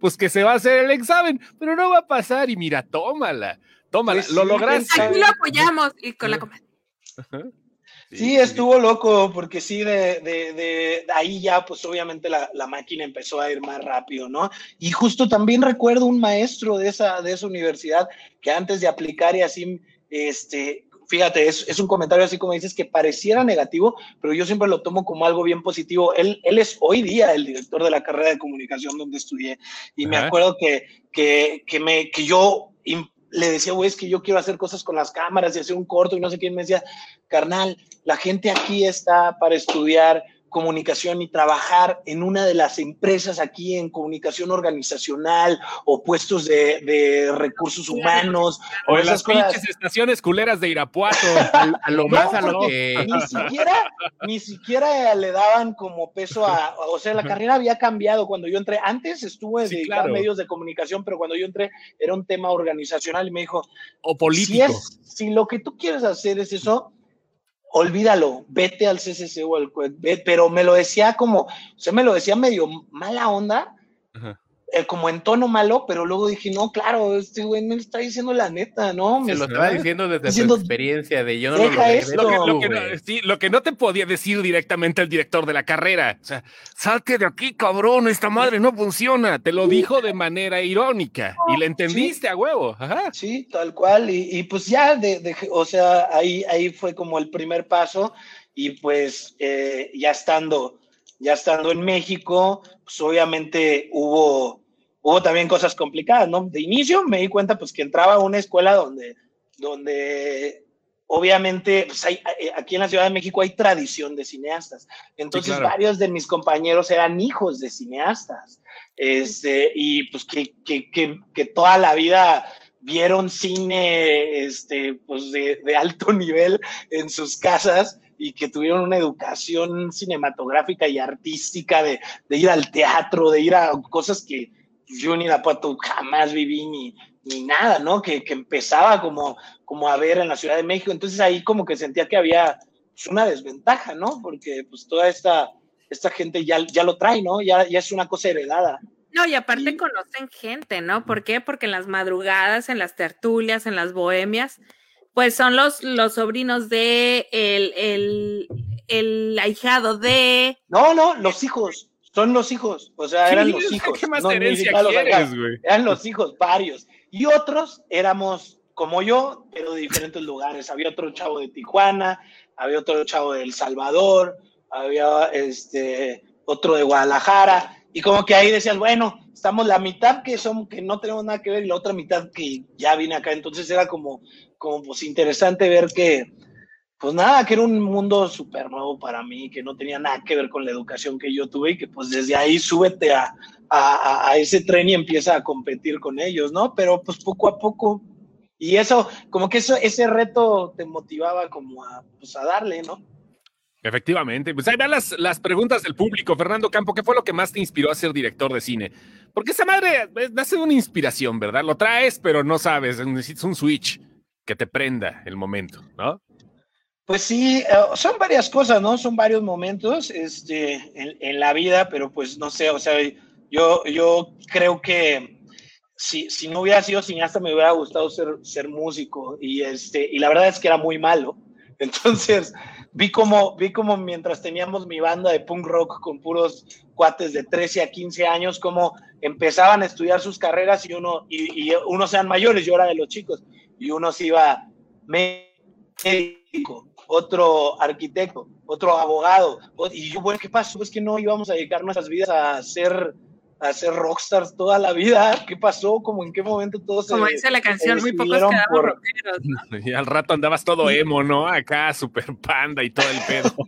pues que se va a hacer el examen, pero no va a pasar. Y mira, tómala, tómala. Pues lo sí, lograste. Aquí lo apoyamos. Y con la comadre. Sí, estuvo loco, porque sí, de, de, de ahí ya, pues obviamente la, la máquina empezó a ir más rápido, ¿no? Y justo también recuerdo un maestro de esa, de esa universidad que antes de aplicar y así, este, fíjate, es, es un comentario así como dices que pareciera negativo, pero yo siempre lo tomo como algo bien positivo. Él, él es hoy día el director de la carrera de comunicación donde estudié y me acuerdo que, que, que, me, que yo le decía, güey, es que yo quiero hacer cosas con las cámaras y hacer un corto y no sé quién me decía, carnal, la gente aquí está para estudiar comunicación y trabajar en una de las empresas aquí en comunicación organizacional o puestos de, de recursos humanos O en esas las cosas. pinches estaciones culeras de Irapuato. A, a lo más a lo que. Ni siquiera, ni siquiera le daban como peso a, o sea, la carrera había cambiado cuando yo entré. Antes estuve Sí, dedicado claro. a medios de comunicación, pero cuando yo entré era un tema organizacional y me dijo, o si, político. es, si lo que tú quieres hacer es eso, olvídalo, vete al CCC o al pero me lo decía como, o me lo decía medio mala onda, Ajá. Eh, como en tono malo, pero luego dije, no, claro, este güey me está diciendo la neta, ¿no? Me Se lo está- estaba diciendo desde Diciendo, su experiencia de yo no lo "Deja logré, esto". Lo que, tú, lo que no, sí, lo que no te podía decir directamente el director de la carrera. O sea, salte de aquí, cabrón, esta madre no funciona. Te lo dijo de manera irónica y le entendiste a huevo. Ajá. Sí, tal cual. Y, y pues ya, de, de- o sea, ahí, ahí fue como el primer paso. Y pues eh, ya estando, ya estando en México, pues obviamente hubo, hubo también cosas complicadas, ¿no? De inicio me di cuenta pues que entraba a una escuela donde, donde obviamente pues, hay- eh, aquí en la Ciudad de México hay tradición de cineastas. Entonces claro. varios de mis compañeros eran hijos de cineastas. Este, y pues que, que, que, que toda la vida vieron cine este, pues de, de alto nivel en sus casas y que tuvieron una educación cinematográfica y artística de, de ir al teatro, de ir a cosas que yo ni la Pato jamás viví ni, ni nada, ¿no? Que, que empezaba como, como a ver en la Ciudad de México. Entonces ahí como que sentía que había pues, una desventaja, ¿no? Porque pues toda esta, esta gente ya, ya lo trae, ¿no? Ya, ya es una cosa heredada. No, y aparte Y- conocen gente, ¿no? ¿Por qué? Porque en las madrugadas, en las tertulias, en las bohemias, pues son los, los sobrinos de el, el, el ahijado de. No, no, los hijos. Son los hijos. O sea, eran los ¿Qué- hijos. ¿Qué más no, ni herencia siquiera los quieres, güey? Eran los hijos, varios. Y otros éramos como yo, pero de diferentes lugares. Había otro chavo de Tijuana, había otro chavo de El Salvador, había este, otro de Guadalajara. Y como que ahí decías, bueno, estamos la mitad que son que no tenemos nada que ver y la otra mitad que ya viene acá. Entonces era como, como pues interesante ver que, pues nada, que era un mundo súper nuevo para mí, que no tenía nada que ver con la educación que yo tuve y que pues desde ahí súbete a, a, a- ese tren y empieza a competir con ellos, ¿no? Pero pues poco a poco. Y eso, como que eso, ese reto te motivaba como a, pues, a darle, ¿no? Efectivamente. Pues ahí van las, las preguntas del público. Fernando Campo, ¿qué fue lo que más te inspiró a ser director de cine? Porque esa madre eh, nace de una inspiración, ¿verdad? Lo traes, pero no sabes. Necesitas un switch que te prenda el momento, ¿no? Pues sí, eh, son varias cosas, ¿no? Son varios momentos este, en, en la vida, pero pues no sé, o sea, yo, yo creo que si, si no hubiera sido cineasta me hubiera gustado ser, ser músico y, este, y la verdad es que era muy malo. Entonces vi como, vi como mientras teníamos mi banda de punk rock con puros cuates de 13 a 15 años, como empezaban a estudiar sus carreras y uno, y, y unos eran mayores, yo era de los chicos, y uno se iba médico, otro arquitecto, otro abogado. Y yo, bueno, ¿qué pasó? Pues que no íbamos a dedicar nuestras vidas a ser a ser rockstars toda la vida. ¿Qué pasó? ¿Cómo en qué momento todos Como dice la canción, muy pocos quedamos por... rockeros, Y al rato andabas todo emo, ¿no? Acá, super panda y todo el pedo.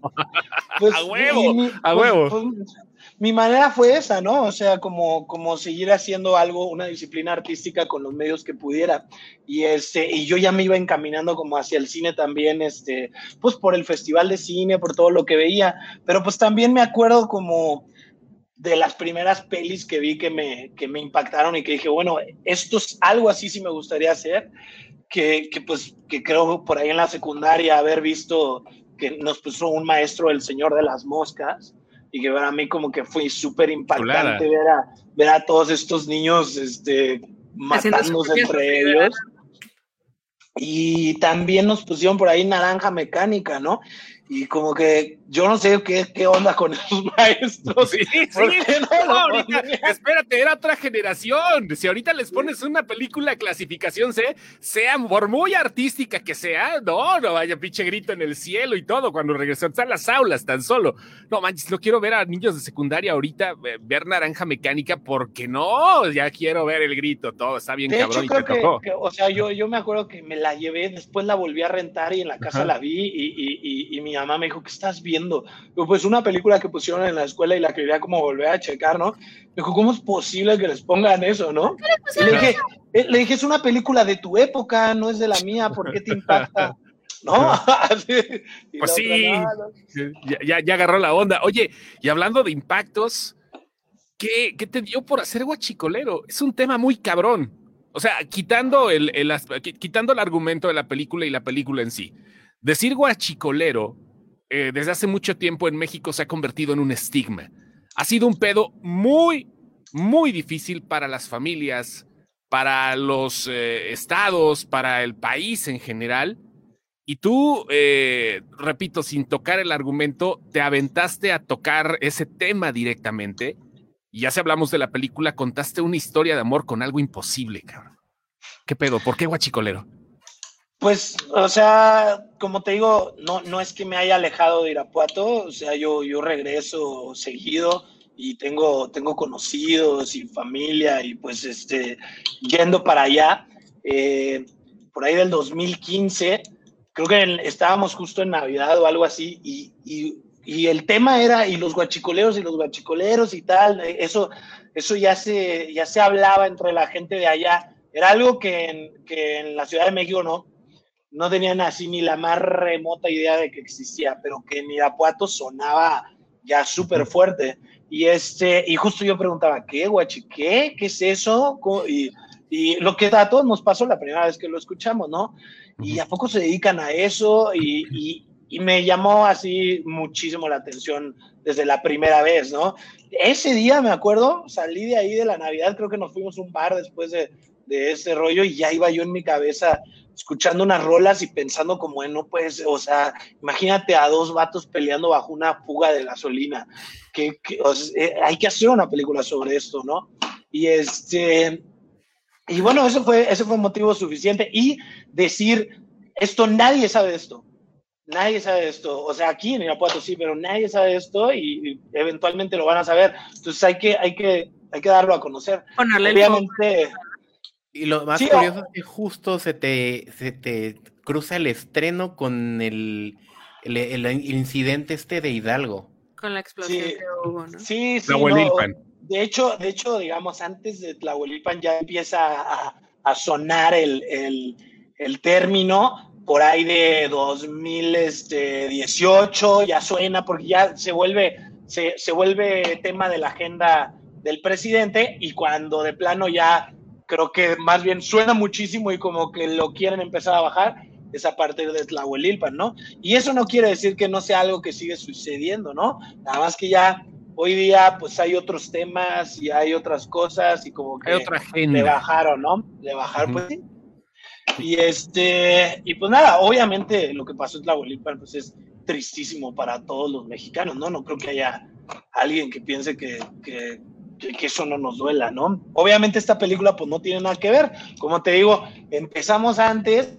Pues, a huevo, a pues, huevo. Pues, mi manera fue esa, ¿no? O sea, como, como seguir haciendo algo, una disciplina artística con los medios que pudiera. Y, este, y yo ya me iba encaminando como hacia el cine también, este, pues por el festival de cine, por todo lo que veía. Pero pues también me acuerdo como de las primeras pelis que vi que me, que me impactaron y que dije, bueno, esto es algo así sí me gustaría hacer, que, que pues que creo por ahí en la secundaria haber visto que nos puso un maestro, el Señor de las Moscas, y que para mí como que fue súper impactante ver a, ver a todos estos niños este, matándose entre ellos. Y también nos pusieron por ahí naranja mecánica, ¿no? y como que yo no sé qué, qué onda con esos maestros. Sí, sí. No, espérate, era otra generación. Si ahorita les pones una película clasificación C, sea por muy artística que sea, no, no vaya pinche grito en el cielo y todo cuando regresan a las aulas tan solo. No manches, no quiero ver a niños de secundaria ahorita eh, ver naranja mecánica porque no, ya quiero ver el grito, todo está bien cabrón y te o sea, yo, yo me acuerdo que me la llevé, después la volví a rentar y en la casa la vi y, y, y, y mi mamá me dijo, ¿qué estás viendo? pues una película que pusieron en la escuela y la quería como volver a checar, ¿no? Me dijo, ¿cómo es posible que les pongan eso, no? Le dije, eh, le dije, es una película de tu época, no es de la mía, ¿por qué te impacta? ¿no? pues sí, ya, ya, agarró la onda. Oye, y hablando de impactos, ¿qué, ¿qué, te dio por hacer guachicolero? Es un tema muy cabrón. O sea, quitando el, el, quitando el argumento de la película y la película en sí. Decir guachicolero eh, desde hace mucho tiempo en México se ha convertido en un estigma. Ha sido un pedo muy, muy difícil para las familias, para los eh, estados, para el país en general. Y tú, eh, repito, sin tocar el argumento, te aventaste a tocar ese tema directamente. Y ya si hablamos de la película, contaste una historia de amor con algo imposible, cabrón. ¿Qué pedo? ¿Por qué guachicolero? Pues, o sea, como te digo, no, no es que me haya alejado de Irapuato, o sea, yo, yo regreso seguido y tengo, tengo conocidos y familia y pues este, yendo para allá, eh, por ahí del 2015, creo que estábamos justo en Navidad o algo así y, y, y, el tema era, y los guachicoleros y los guachicoleros y tal, eso, eso ya, se, ya se hablaba entre la gente de allá, era algo que en, que en la Ciudad de México no, no tenían así ni la más remota idea de que existía, pero que en Irapuato sonaba ya súper fuerte. Y, este, y justo yo preguntaba, ¿qué, guachi? ¿Qué? ¿Qué es eso? Y, y lo que a todos nos pasó la primera vez que lo escuchamos, ¿no? ¿Y a poco se dedican a eso? Y, y, y, me llamó así muchísimo la atención desde la primera vez, ¿no? Ese día, me acuerdo, salí de ahí de la Navidad, creo que nos fuimos un par después de, de ese rollo y ya iba yo en mi cabeza escuchando unas rolas y pensando como, no puedes, o sea, imagínate a dos vatos peleando bajo una fuga de gasolina, que, eh, hay que hacer una película sobre esto, ¿no? Y este, y bueno, eso fue, ese fue motivo suficiente. Y decir, esto nadie sabe esto, nadie sabe esto, o sea, aquí en Irapuato sí, pero nadie sabe esto y, eventualmente lo van a saber, entonces hay que, hay que, hay que darlo a conocer. Obviamente, y lo más curioso es que justo se te, se te cruza el estreno con el, el, incidente este de Hidalgo. Con la explosión sí, que hubo, ¿no? Sí, sí. de hecho, de hecho, digamos, antes de Tlahuelilpan ya empieza a, a sonar el, el, el, término por ahí de 2018, ya suena porque ya se vuelve, se, se vuelve tema de la agenda del presidente y cuando de plano ya creo que más bien suena muchísimo y como que lo quieren empezar a bajar es a partir de Tlahuelilpan, ¿no? Y eso no quiere decir que no sea algo que sigue sucediendo, ¿no? Nada más que ya hoy día pues hay otros temas y hay otras cosas y como que le bajaron, ¿no? Le bajaron, pues sí. Y este, y pues nada, obviamente lo que pasó en Tlahuelilpan pues es tristísimo para todos los mexicanos, ¿no? No creo que haya alguien que piense que, que que, eso no nos duela, ¿no? Obviamente esta película pues no tiene nada que ver. Como te digo, empezamos antes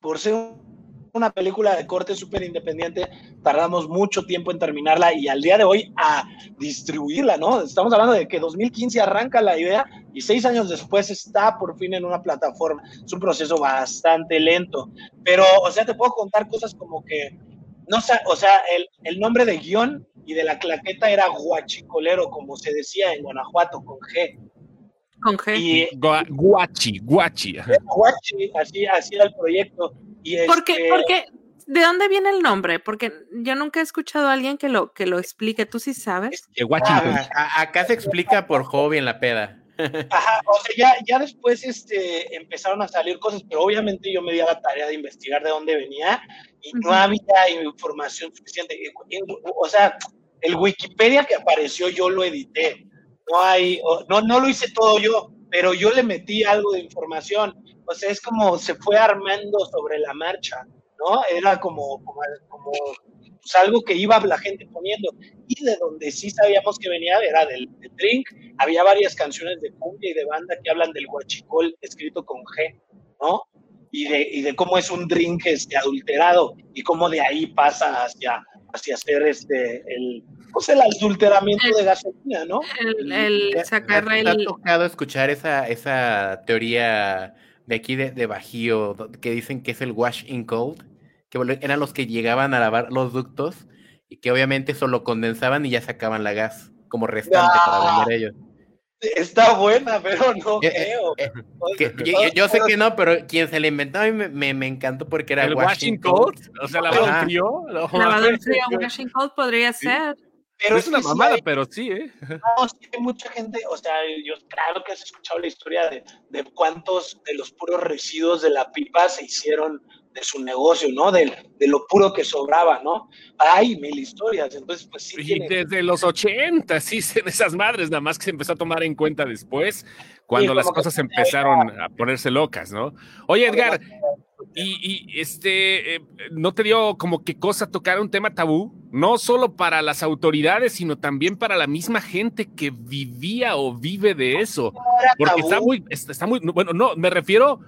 por ser una película de corte súper independiente, tardamos mucho tiempo en terminarla y al día de hoy a distribuirla, ¿no? Estamos hablando de que 2015 arranca la idea y seis años después está por fin en una plataforma. Es un proceso bastante lento, pero, o sea, te puedo contar cosas como que, no sé, o sea, el, el nombre de guion y de la claqueta era guachicolero, como se decía en Guanajuato, con G. Con G. Y, guachi, guachi. Guachi, así, así era el proyecto. Y ¿Por qué? este, Porque, ¿de dónde viene el nombre? Porque yo nunca he escuchado a alguien que lo, que lo explique. ¿Tú sí sabes? Ah, a- acá se explica por hobby en la peda. Ajá, o sea, ya, ya después este, empezaron a salir cosas, pero obviamente yo me di a la tarea de investigar de dónde venía y no había información suficiente. O sea, el Wikipedia que apareció yo lo edité. No hay, no, no lo hice todo yo, pero yo le metí algo de información. O sea, es como se fue armando sobre la marcha, ¿no? Era como, como, como pues, algo que iba la gente poniendo. Y de donde sí sabíamos que venía era del, del drink. Había varias canciones de cumbia y de banda que hablan del guachicol escrito con G, ¿no? Y de, y de cómo es un drink este, adulterado y cómo de ahí pasa hacia, hacia hacer este, el, pues el adulteramiento de gasolina, ¿no? El, el ¿Te- sacar te ha el... tocado escuchar esa, esa teoría de aquí de, de Bajío que dicen que es el wash in cold? Que eran los que llegaban a lavar los ductos y que obviamente solo condensaban y ya sacaban la gas como restante para Ah. vender ellos. Está buena, pero no Eh, eh, creo. eh, Que- yo, sé que no, pero quien se le inventó a mí me, me, me encantó porque era El wash washing cold. O sea, lavado en frío. Mames. frío, washing cold podría Sí. ser. Pero es una que sí mamada, hay- pero sí, ¿eh? No, sí hay mucha gente, o sea, yo claro que has escuchado la historia de, de cuántos de los puros residuos de la pipa se hicieron de su negocio, ¿no? De, de lo puro que sobraba, ¿no? Hay mil historias, entonces pues sí Y tiene... desde los 80, sí, en esas madres, nada más que se empezó a tomar en cuenta después, cuando Sí, las cosas empezaron a ponerse locas, ¿no? Oye, Edgar, y, y, este, eh, ¿no te dio como que cosa tocar un tema tabú? No solo para las autoridades, sino también para la misma gente que vivía o vive de eso. Porque está muy, está muy, bueno, no, me refiero,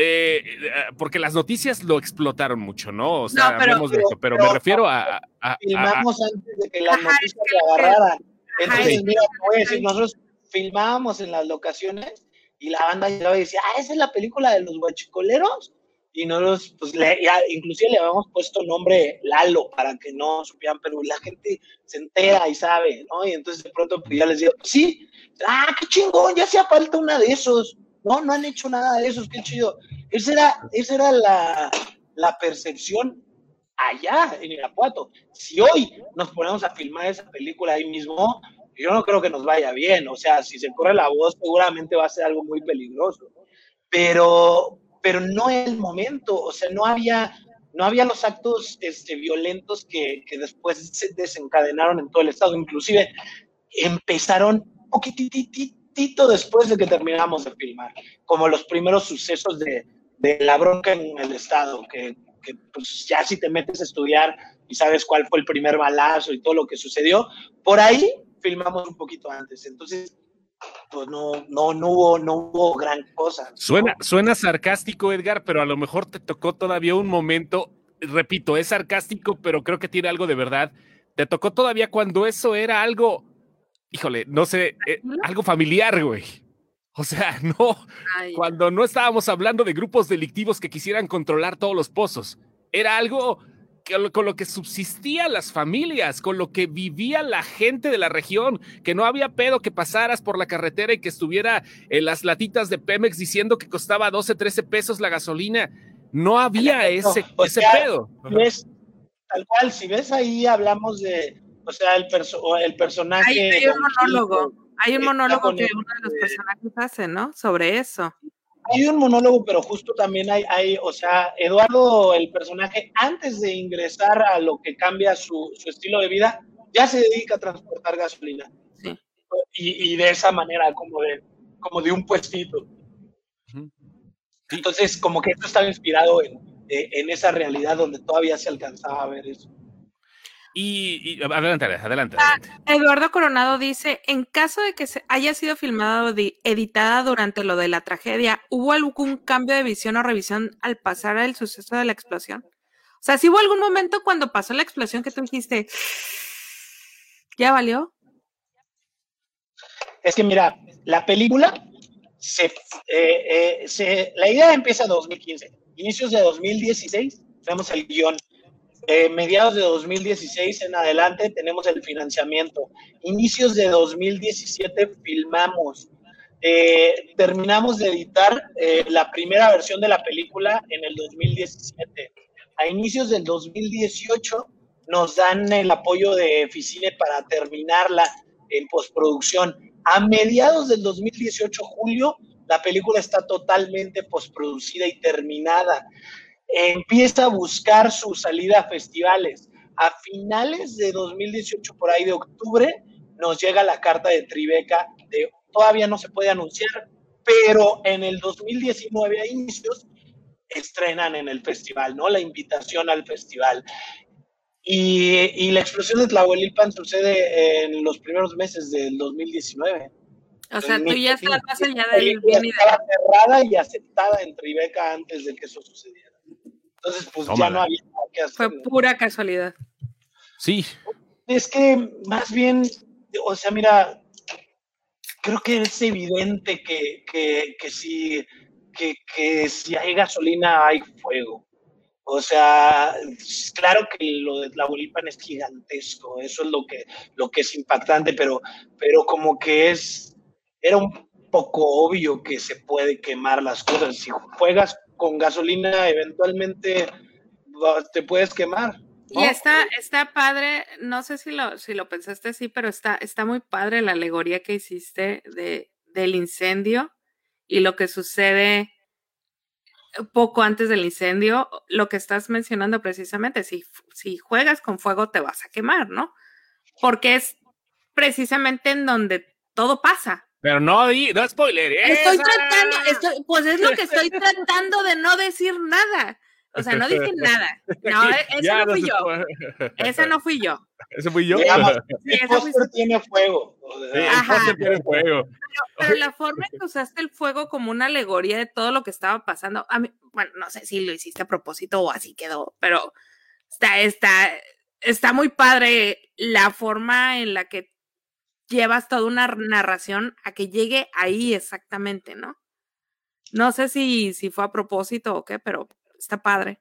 eh, eh, porque las noticias lo explotaron mucho, ¿no? O sea, No, pero- hablemos de eso, pero me refiero a, a- a- a- filmamos antes de que las Ajá, noticias que- agarraran. Entonces, mira, estoy- nosotros filmábamos en las locaciones y la banda llegaba y decía, ah, esa es la película de los guachicoleros. Y nosotros, pues, le, ya, inclusive le habíamos puesto nombre Lalo para que no supieran, pero la gente se entera y sabe, ¿no? Y entonces de pronto pues, ya les digo, sí, ah, qué chingón, ya hacía falta una de esos. No, no han hecho nada de esos, qué chido. Esa era, esa era la, la percepción allá en Irapuato. Si hoy nos ponemos a filmar esa película ahí mismo, yo no creo que nos vaya bien. O sea, si se corre la voz, seguramente va a ser algo muy peligroso. Pero, pero no es el momento. O sea, no había, no había los actos este, violentos que, que después se desencadenaron en todo el estado. Inclusive empezaron un poquitito después de que terminamos de filmar, como los primeros sucesos de, la bronca en el estado, que, pues ya si te metes a estudiar y sabes cuál fue el primer balazo y todo lo que sucedió, por ahí filmamos un poquito antes. Entonces, pues no, no, no hubo, no hubo gran cosa. Suena, suena sarcástico, Edgar, pero a lo mejor te tocó todavía un momento, repito, es sarcástico, pero creo que tiene algo de verdad. Te tocó todavía cuando eso era algo, híjole, no sé, eh, algo familiar, güey. O sea, no, Ay, cuando no estábamos hablando de grupos delictivos que quisieran controlar todos los pozos. Era algo que, con lo que subsistían las familias, con lo que vivía la gente de la región, que no había pedo que pasaras por la carretera y que estuviera en las latitas de Pemex diciendo que costaba 12, 13 pesos la gasolina. No había No, ese, o ese pedo. Ves, tal cual, si ves ahí hablamos de, o sea, el, perso o el personaje. Hay, hay un monólogo, hay un monólogo que uno de los personajes hace, ¿no? Sobre eso. Hay un monólogo, pero justo también hay, hay, o sea, Eduardo, el personaje, antes de ingresar a lo que cambia su, su estilo de vida, ya se dedica a transportar gasolina. Sí. Y, y de esa manera, como de, como de un puestito. Entonces, como que esto estaba inspirado en, en esa realidad donde todavía se alcanzaba a ver eso. Y, y adelante, adelante, Ah, adelante. Eduardo Coronado dice, en caso de que se haya sido filmada o di- editada durante lo de la tragedia, ¿hubo algún cambio de visión o revisión al pasar el suceso de la explosión? O sea, si hubo algún momento cuando pasó la explosión que tú dijiste, ¿ya valió? Es que mira, la película, se, eh, eh, se, la idea empieza en 2015. Inicios de 2016, tenemos el guion. Eh, mediados de 2016 en adelante tenemos el financiamiento. Inicios de 2017 filmamos. terminamos de editar la primera versión de la película en el 2017. A inicios del 2018 nos dan el apoyo de Ficine para terminarla en postproducción. A mediados del 2018, julio, la película está totalmente postproducida y terminada. Empieza a buscar su salida a festivales. A finales de 2018, por ahí de octubre, nos llega la carta de Tribeca de todavía no se puede anunciar, pero en el 2019 a inicios estrenan en el festival, ¿no? La invitación al festival. Y, la explosión de Tlahuelilpan sucede en los primeros meses del 2019. O sea, tú ya estás más allá del y Estaba cerrada y aceptada en Tribeca antes de que eso sucediera. Entonces, pues ya no había nada que hacer. Fue pura casualidad. Sí. Es que más bien, o sea, mira, creo que es evidente que, que, que si, que, que si hay gasolina hay fuego. O sea, claro que lo de la Bolipan es gigantesco, eso es lo que, lo que es impactante, pero, pero como que es, era un poco obvio que se puede quemar las cosas. Si juegas con gasolina, eventualmente te puedes quemar. Y está, está padre, no sé si lo, si lo pensaste así, pero está, está muy padre la alegoría que hiciste de, del incendio y lo que sucede poco antes del incendio, lo que estás mencionando precisamente, si, si juegas con fuego te vas a quemar, ¿no? Porque es precisamente en donde todo pasa. Pero no, no spoiler. Estoy tratando, pues es lo que estoy tratando de no decir nada. O sea, no dije nada. No, esa no fui yo. Esa no fui yo. ¿Ese fui yo? el tiene fuego. Sí, tiene fuego. Pero, la forma en que usaste el fuego como una alegoría de todo lo que estaba pasando, a mí, bueno, no sé si lo hiciste a propósito o así quedó, pero está, está, está muy padre la forma en la que llevas toda una narración a que llegue ahí exactamente, ¿no? No sé si, si fue a propósito o qué, pero está padre.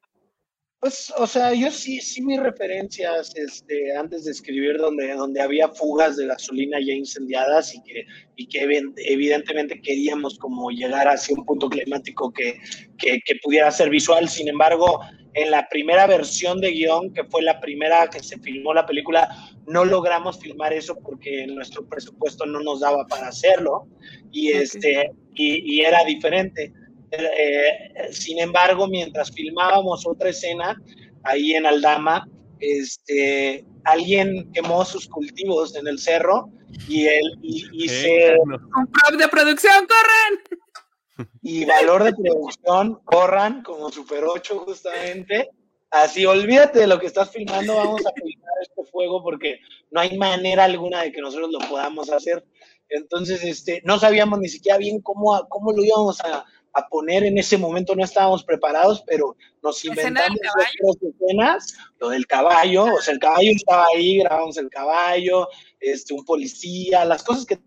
Pues, o sea, yo sí, sí mis referencias este, antes de escribir donde, donde había fugas de gasolina ya incendiadas y que, y que evidentemente queríamos como llegar hacia un punto climático que, que, que, pudiera ser visual. Sin embargo, en la primera versión de guion, que fue la primera que se filmó la película, no logramos filmar eso porque nuestro presupuesto no nos daba para hacerlo y, este, y, y era diferente. Eh, sin embargo, mientras filmábamos otra escena ahí en Aldama, este, alguien quemó sus cultivos en el cerro y él y, se un de producción corran. y valor de producción corran como Super 8 justamente. Así olvídate de lo que estás filmando vamos a filmar este fuego porque no hay manera alguna de que nosotros lo podamos hacer. Entonces este no sabíamos ni siquiera bien cómo cómo lo íbamos a, a poner en ese momento, no estábamos preparados, pero nos inventamos otras escenas, lo del caballo, o sea, el caballo estaba ahí, grabamos el caballo, este, un policía, las cosas que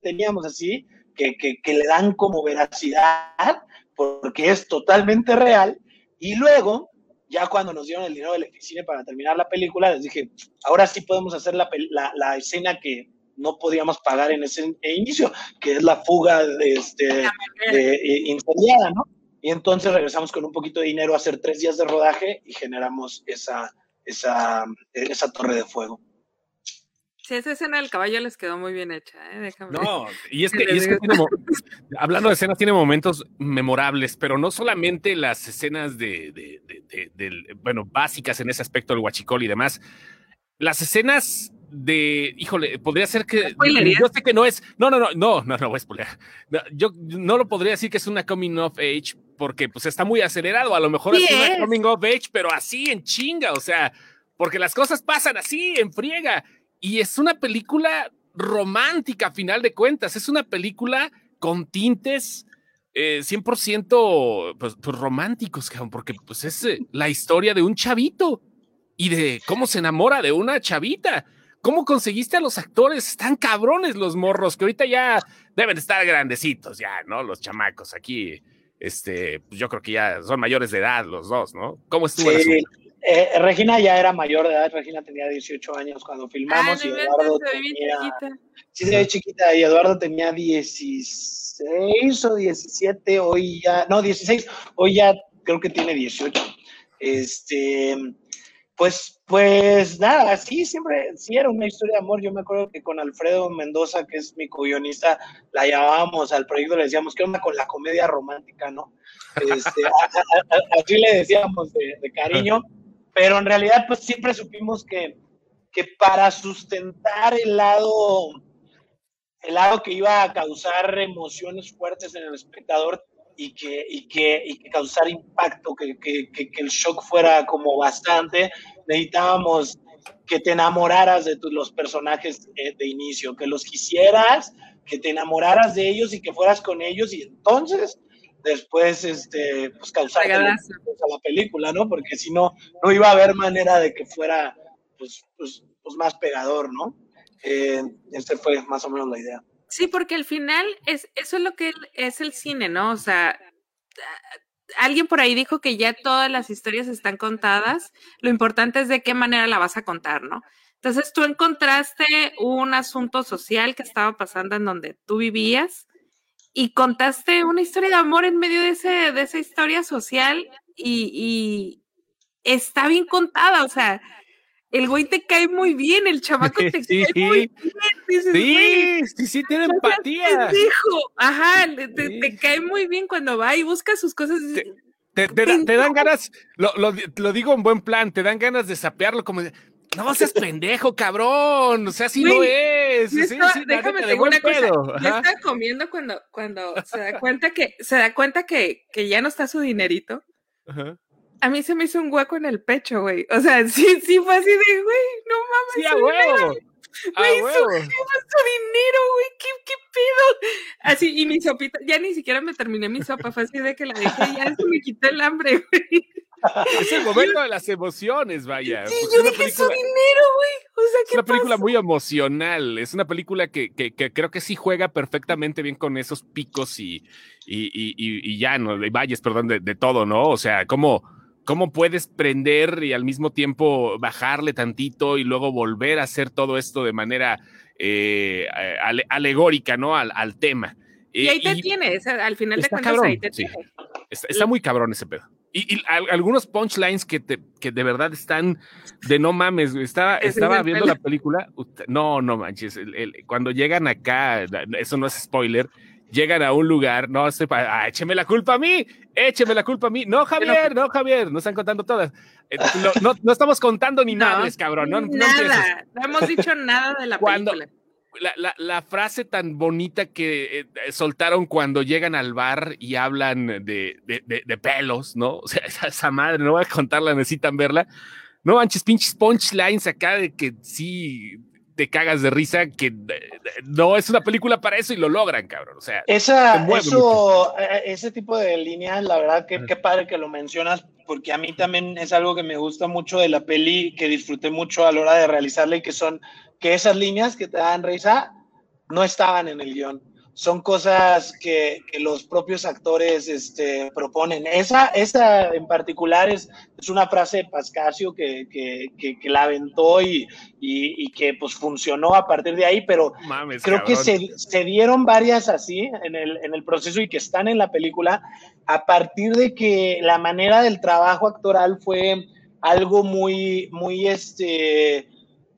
teníamos así, que, que, le dan como veracidad, porque es totalmente real, y luego, ya cuando nos dieron el dinero del oficina para terminar la película, les dije, ahora sí podemos hacer la, la, la escena que, no podíamos pagar en ese inicio, que es la fuga de, este, de, eh, incendiada, ¿no? Y entonces regresamos con un poquito de dinero a hacer tres días de rodaje y generamos esa, esa, esa torre de fuego. Sí, esa escena del caballo les quedó muy bien hecha, ¿eh? Déjame. No, y es que, y es que tiene, hablando de escenas, tiene momentos memorables, pero no solamente las escenas de, de, de, de, bueno, básicas en ese aspecto del huachicol y demás, las escenas de, híjole, podría ser que yo sé que no es, no, no, no, no, no, no voy a spoiler. yo no lo podría decir que es una coming of age porque pues está muy acelerado, a lo mejor es una coming of age, pero así en chinga, o sea, porque las cosas pasan así en friega. Y es una película romántica a final de cuentas, es una película con tintes 100% pues, pues, románticos, porque pues es eh, la historia de un chavito y de cómo se enamora de una chavita. ¿Cómo conseguiste a los actores? Están cabrones los morros, que ahorita ya deben estar grandecitos, ya, ¿no? Los chamacos aquí, este, pues yo creo que ya son mayores de edad los dos, ¿no? ¿Cómo estuvo sí, eh, Regina ya era mayor de edad, Regina tenía 18 años cuando filmamos y Eduardo tenía... Chiquita. Sí, se ve chiquita y Eduardo tenía 16 o 17, hoy ya, no, 16, hoy ya creo que tiene 18. Este, pues, pues nada, sí, siempre, sí era una historia de amor. Yo me acuerdo que con Alfredo Mendoza, que es mi co-guionista, la llamábamos al proyecto, le decíamos, ¿qué onda con la comedia romántica, no? Este, así le decíamos de, cariño, pero en realidad, pues siempre supimos que, que para sustentar el lado, el lado que iba a causar emociones fuertes en el espectador, y que, y que, y que causar impacto, que, que, que, el shock fuera como bastante, necesitábamos que te enamoraras de los personajes de, de, inicio, que los quisieras, que te enamoraras de ellos y que fueras con ellos y entonces después este, pues causar a la película, ¿no? Porque si no, no iba a haber manera de que fuera pues, pues, pues más pegador, ¿no? Eh, fue más o menos la idea. Sí, porque al final es, eso es lo que es el cine, ¿no? O sea, alguien por ahí dijo que ya todas las historias están contadas, lo importante es de qué manera la vas a contar, ¿no? Entonces tú encontraste un asunto social que estaba pasando en donde tú vivías y contaste una historia de amor en medio de, ese, de esa historia social y, y está bien contada, o sea, el güey te cae muy bien, el chamaco te cae muy bien. sí, sí, sí, tiene empatía. Dijo, ajá, te, cae muy bien cuando va y busca sus cosas. Te, te, dan ganas, lo, lo, lo, digo en buen plan, te dan ganas de sapearlo como de, no seas pendejo, cabrón. O sea, así no es. Sí, déjame te una cosa. Ya está comiendo cuando, cuando se da cuenta que, se da cuenta que, que ya no está su dinerito. Ajá a mí se me hizo un hueco en el pecho, güey. O sea, sí, sí fue así de, güey, no mames. Sí, a huevo. Güey, su, su, dinero, güey, ¿qué, ¿qué pedo? Así, y mi sopita, ya ni siquiera me terminé mi sopa, fue así de que la dejé, ya se me quité el hambre, güey. Es el momento de las emociones, vaya. Sí, yo dije su dinero, güey. O sea, ¿qué Es una película muy emocional. Es una película que, que, que, creo que sí juega perfectamente bien con esos picos y, y, y, y, ya, ¿no? Valles, perdón, de, de todo, ¿no? O sea, como cómo puedes prender y al mismo tiempo bajarle tantito y luego volver a hacer todo esto de manera eh, alegórica, ¿no? Al, al tema. Y ahí te tiene, al final de cuentas ahí te tiene. Está, muy cabrón ese pedo. Y, algunos punchlines que, te, que de verdad están de no mames. Estaba, estaba viendo la película. No, no manches. cuando llegan acá, eso no es spoiler llegan a un lugar, no sé, ah, écheme la culpa a mí, écheme la culpa a mí. No, Javier, no, Javier, no están contando todas. Eh, no, no, estamos contando ni nada, cabrón. No, nada, no, hemos dicho nada de la película. La, la, la, frase tan bonita que eh, soltaron cuando llegan al bar y hablan de, de, de, pelos, ¿no? O sea, esa, esa, madre, no voy a contarla, necesitan verla. No manches, pinches punchlines acá de que sí, te cagas de risa que no es una película para eso y lo logran, cabrón. O sea, Esa, eso, eh, ese tipo de líneas, la verdad que qué padre que lo mencionas, porque a mí también es algo que me gusta mucho de la peli, que disfruté mucho a la hora de realizarla y que son que esas líneas que te dan risa no estaban en el guion son cosas que, que, los propios actores este, proponen. Esa, esa en particular es, es una frase de Pascasio que, que, que la aventó y, y, y, que pues funcionó a partir de ahí, pero creo que se, se, dieron varias así en el, en el proceso y que están en la película a partir de que la manera del trabajo actoral fue algo muy, muy, este,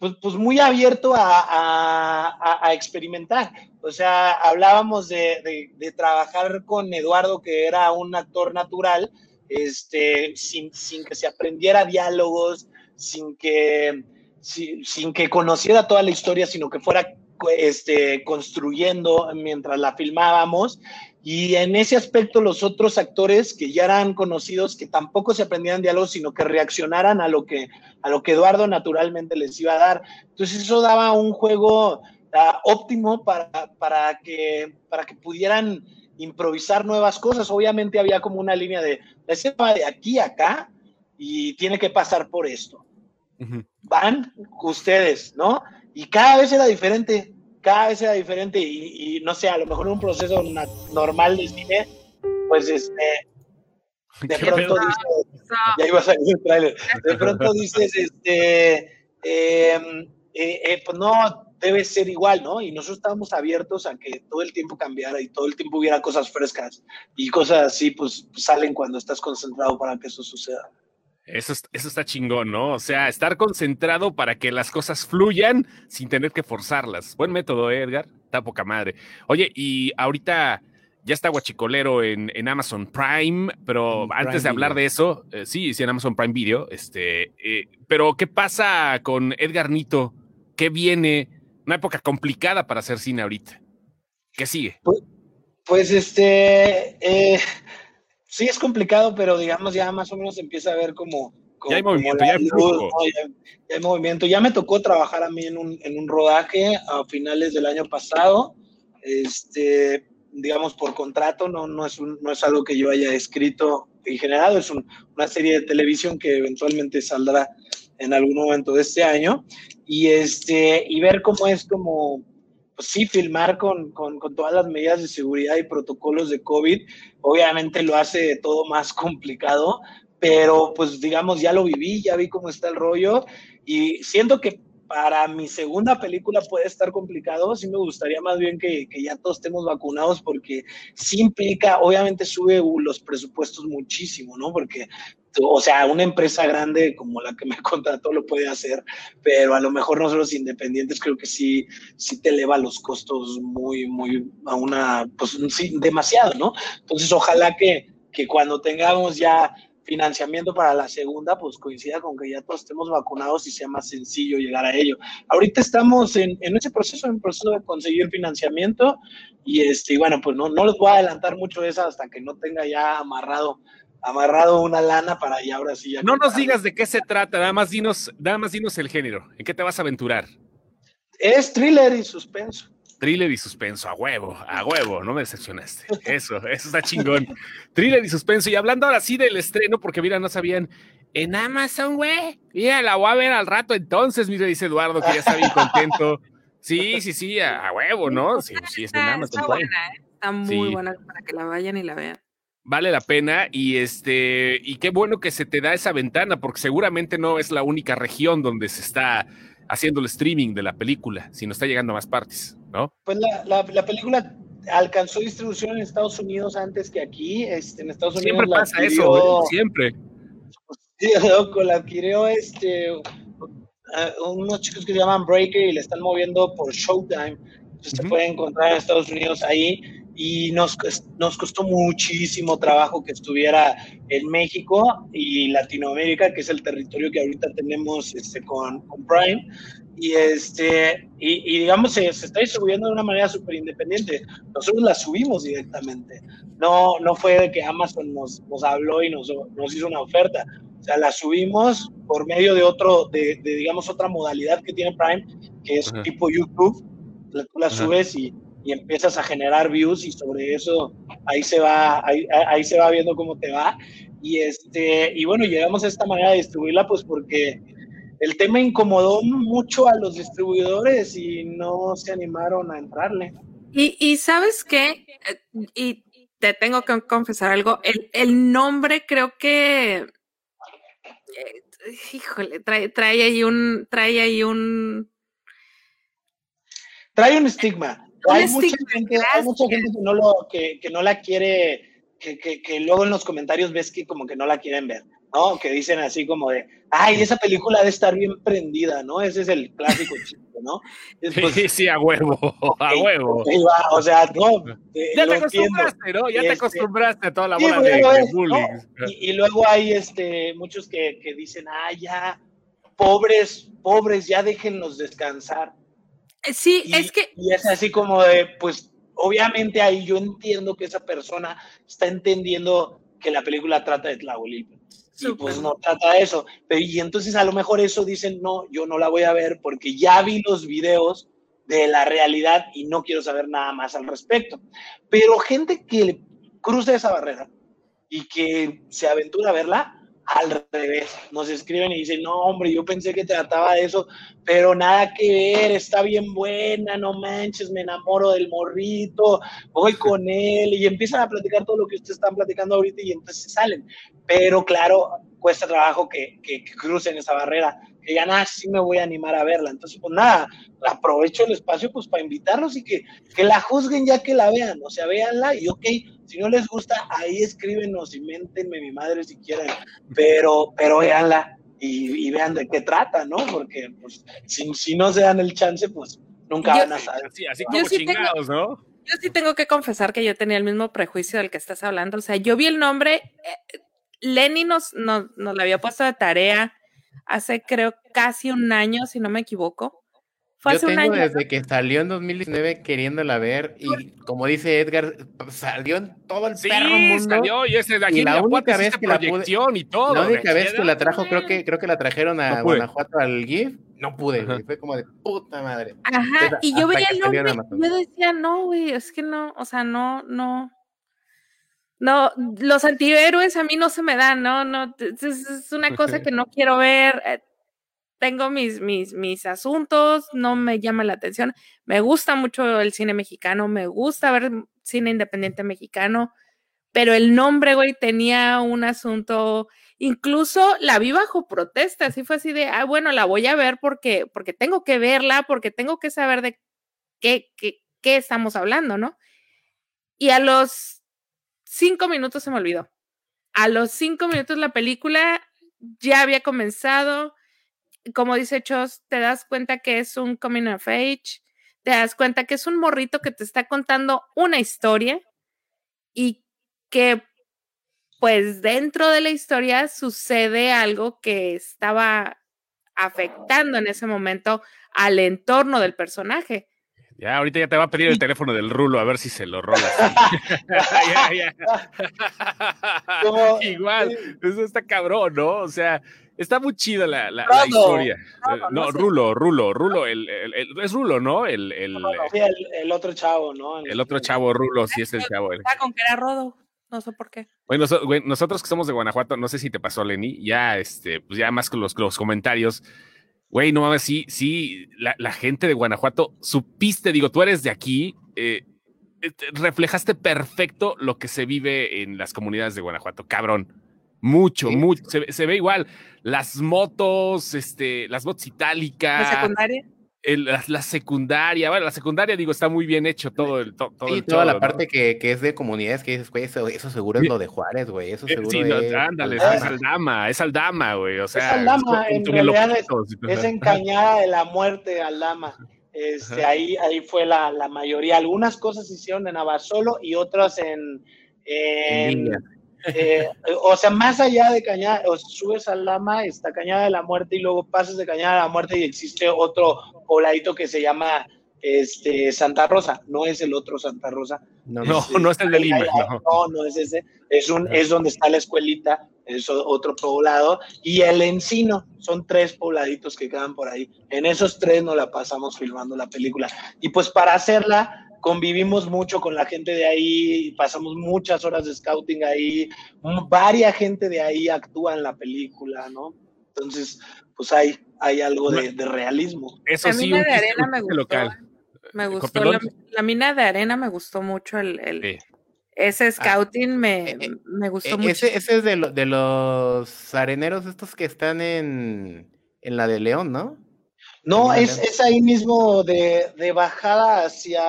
pues, pues muy abierto a, a, a experimentar. O sea, hablábamos de, de, trabajar con Eduardo, que era un actor natural, este, sin, sin que se aprendiera diálogos, sin que, sin, sin, que conociera toda la historia, sino que fuera este, construyendo mientras la filmábamos. Y en ese aspecto los otros actores que ya eran conocidos, que tampoco se aprendían diálogos, sino que reaccionaran a lo que, a lo que Eduardo naturalmente les iba a dar. Entonces eso daba un juego óptimo para, para, que, para que pudieran improvisar nuevas cosas. Obviamente había como una línea de, la de aquí a acá y tiene que pasar por esto. Van ustedes, ¿no? Y cada vez era diferente, cada vez era diferente y, no sé, a lo mejor en un proceso normal de cine, pues este, de pronto dices, ya iba a salir el trailer, de pronto dices, este, em, eh, eh, pues no, debe ser igual, ¿no? Y nosotros estábamos abiertos a que todo el tiempo cambiara y todo el tiempo hubiera cosas frescas y cosas así, pues salen cuando estás concentrado para que eso suceda. Eso, eso está chingón, ¿no? O sea, estar concentrado para que las cosas fluyan sin tener que forzarlas. Buen método, ¿eh, Edgar. Está poca madre. Oye, y ahorita ya está Guachicolero en, en Amazon Prime, pero antes de hablar de eso, eh, sí, sí, en Amazon Prime Video, este, eh, pero ¿qué pasa con Edgar Nito? ¿Qué viene? Una época complicada para hacer cine ahorita. ¿Qué sigue? Pues, pues este, eh, sí es complicado, pero digamos ya más o menos empieza a ver como... ya hay movimiento, ya, hay ya, hay movimiento. Ya me tocó trabajar a mí en un, en un rodaje a finales del año pasado, este, digamos por contrato, no, no, es no es algo que yo haya escrito y generado, es una serie de televisión que eventualmente saldrá en algún momento de este año. Y, este, y ver cómo es como pues sí, filmar con, con, con, todas las medidas de seguridad y protocolos de COVID, obviamente lo hace todo más complicado, pero pues digamos, ya lo viví, ya vi cómo está el rollo y siento que para mi segunda película puede estar complicado, sí me gustaría más bien que, que, ya todos estemos vacunados porque sí implica, obviamente sube los presupuestos muchísimo, ¿no? Porque o sea, una empresa grande como la que me contrató lo puede hacer, pero a lo mejor nosotros independientes creo que sí, sí te eleva los costos muy, muy a una, pues sí, demasiado, ¿no? Entonces, ojalá que, que cuando tengamos ya financiamiento para la segunda, pues coincida con que ya todos estemos vacunados y sea más sencillo llegar a ello. Ahorita estamos en, en ese proceso, en el proceso de conseguir financiamiento y este, bueno, pues no, no les voy a adelantar mucho de eso hasta que no tenga ya amarrado amarrado una lana para y ahora sí ya. No nos digas de qué se trata, nada más dinos, nada más dinos el género. ¿En qué te vas a aventurar? Es thriller y suspenso. Thriller y suspenso, a huevo, a huevo, no me decepcionaste. Eso, eso está chingón. Thriller y suspenso. Y hablando ahora sí del estreno, porque mira, no sabían. En Amazon, güey. Mira, la voy a ver al rato entonces, mira, dice Eduardo, que ya está bien contento. Sí, sí, sí, a, huevo, ¿no? Sí, sí, es en Amazon. Está buena, ¿eh? Está muy buena para que la vayan y la vean vale la pena y este y qué bueno que se te da esa ventana porque seguramente no es la única región donde se está haciendo el streaming de la película, sino está llegando a más partes, ¿no? Pues la, la, película alcanzó distribución en Estados Unidos antes que aquí, este, en Estados Unidos siempre pasa eso, ¿eh? siempre. Sí, loco, la adquirió este unos chicos que se llaman Breaker y le están moviendo por Showtime. Entonces se puede encontrar en Estados Unidos ahí y nos, nos costó muchísimo trabajo que estuviera en México y Latinoamérica, que es el territorio que ahorita tenemos este, con, con Prime. Y, este, y, digamos, se, se, está distribuyendo de una manera súper independiente. Nosotros la subimos directamente. No, no fue de que Amazon nos, nos habló y nos, nos hizo una oferta. O sea, la subimos por medio de otro, de, de digamos, otra modalidad que tiene Prime, que es tipo YouTube. La, la subes y y empiezas a generar views y sobre eso ahí se va, ahí, ahí, se va viendo cómo te va. Y, este, y bueno, llegamos a esta manera de distribuirla pues porque el tema incomodó mucho a los distribuidores y no se animaron a entrarle. Y, y sabes qué, y te tengo que confesar algo, el, el nombre creo que, eh, híjole, trae, trae ahí un, trae ahí un... Trae un estigma hay, mucha gente, hay mucha gente, que no, lo, que, que no la quiere, que, que, que, luego en los comentarios ves que como que no la quieren ver, ¿no? Que dicen así como de, ay, esa película debe estar bien prendida, ¿no? Ese es el clásico chiste, ¿no? sí, sí, a huevo, a huevo. o sea, no. Eh, ya te acostumbraste, ¿no? Ya te este, acostumbraste a toda la bola de, bullying. Y, y, luego hay este, muchos que, que dicen, ay, ya, pobres, pobres, ya déjenlos descansar eh, sí, es que... Y es así como de, pues, obviamente ahí yo entiendo que esa persona está entendiendo que la película trata de Tlahuelilpan. Y pues no trata de eso. Pero, y entonces a lo mejor eso dicen, no, yo no la voy a ver porque ya vi los videos de la realidad y no quiero saber nada más al respecto. Pero gente que cruza esa barrera y que se aventura a verla, al revés, nos escriben y dicen, no, hombre, yo pensé que trataba de eso, pero nada que ver, está bien buena, no manches, me enamoro del morrito, voy con él y empiezan a platicar todo lo que ustedes están platicando ahorita y entonces salen. Pero claro, cuesta trabajo que, que, crucen esa barrera, que ya nada, sí me voy a animar a verla. Entonces, pues nada, aprovecho el espacio pues para invitarlos y que, que la juzguen ya que la vean, o sea, véanla y ok, si no les gusta, ahí escríbenos y méntenme mi madre si quieren, pero, pero véanla y, vean de qué trata, ¿no? Porque pues, si, si, no se dan el chance, pues nunca van a saber. Así, como chingados, ¿no? Yo sí tengo que confesar que yo tenía el mismo prejuicio del que estás hablando. O sea, yo vi el nombre, eh, Lenny nos, nos, nos lo había puesto de tarea hace creo casi un año, si no me equivoco. Fue Yo tengo desde que salió en 2019 queriéndola ver y como dice Edgar, salió en todo el sí, mundo. salió y ese de aquí la única vez que la pude, y todo. La única vez que la trajo, creo que creo que la trajeron a Guanajuato al GIF, no pude, fue como de puta madre. Ajá, y yo veía el nombre, yo decía, no, güey, es que no, o sea, no, no, no, los antihéroes a mí no se me dan, no, no, es, una cosa que no quiero ver. Tengo mis, mis, mis asuntos, no me llama la atención. Me gusta mucho el cine mexicano, me gusta ver cine independiente mexicano, pero el nombre, güey, tenía un asunto, incluso la vi bajo protesta, así fue así de, ah, bueno, la voy a ver porque, porque tengo que verla, porque tengo que saber de qué, qué, qué estamos hablando, ¿no? Y a los cinco minutos se me olvidó. A los cinco minutos la película ya había comenzado, como dice Chos, te das cuenta que es un coming of age, te das cuenta que es un morrito que te está contando una historia y que pues dentro de la historia sucede algo que estaba afectando en ese momento al entorno del personaje. Ya, ahorita ya te va a pedir el teléfono del Rulo a ver si se lo rola. Igual, eso está cabrón, ¿no? O sea, Está muy chida la, la, historia. Eh, no, Rulo, Rulo, Rulo, el, es Rulo, ¿no? El, el, sí, el, otro chavo, ¿no? El, otro chavo, Rulo, sí es el chavo. con que era Rodo, no sé por qué. Bueno, nosotros que somos de Guanajuato, no sé si te pasó, Lenny, ya, este, pues ya más con los, los comentarios. Güey, no mames, sí, sí, la, la, gente de Guanajuato, supiste, digo, tú eres de aquí, eh, reflejaste perfecto lo que se vive en las comunidades de Guanajuato, cabrón. Mucho, mucho. Se, ve igual. Las motos, este, las motos itálicas. ¿La secundaria? la, secundaria, bueno, la secundaria, digo, está muy bien hecho todo el. todo sí, toda la parte que, que, es de comunidades que dices, güey, eso, seguro es lo de Juárez, güey. Eso eh, seguro sí, es. ándale, es Aldama, es Aldama, güey. O sea, es Aldama, en realidad es, encañada de la muerte Aldama. Este, ahí, ahí fue la, la, mayoría. Algunas cosas se hicieron en Abasolo y otras en, en, eh, o sea, más allá de Cañada, o subes al Lama, está Cañada de la Muerte y luego pasas de Cañada de la Muerte y existe otro pobladito que se llama este, Santa Rosa, no es el otro Santa Rosa. No, no, es, el de Lima. No. no, es ese. Es, un, es donde está la escuelita, es otro poblado. Y el Encino, son tres pobladitos que quedan por ahí. En esos tres nos la pasamos filmando la película. Y pues para hacerla, convivimos mucho con la gente de ahí, pasamos muchas horas de scouting ahí, varia gente de ahí actúa en la película, ¿no? Entonces, pues hay, hay algo de, realismo. Eso la mina de arena me gustó. Local. Me gustó, la, mina de arena me gustó mucho el, ese ah, scouting me, eh, eh, me, gustó e, mucho. Ese, es de, de los areneros estos que están en, en la de León, ¿no? No, es, es, ahí mismo de, de, bajada hacia,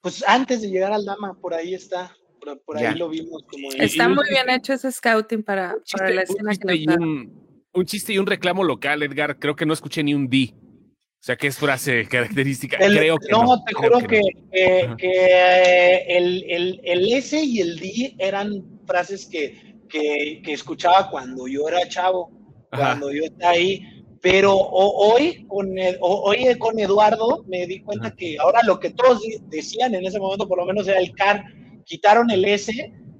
pues antes de llegar al Dama, por ahí está, por, ahí lo vimos. Como está muy bien hecho ese scouting para, para la escena que un, un, chiste y un reclamo local, Edgar, creo que no escuché ni un D. O sea, que es frase característica. creo que no, no. te juro que, que, que, el, el, el, S y el D eran frases que, que, escuchaba cuando yo era chavo, cuando yo estaba ahí pero hoy, con, hoy con Eduardo me di cuenta que ahora lo que todos decían en ese momento, por lo menos era el CAR, quitaron el S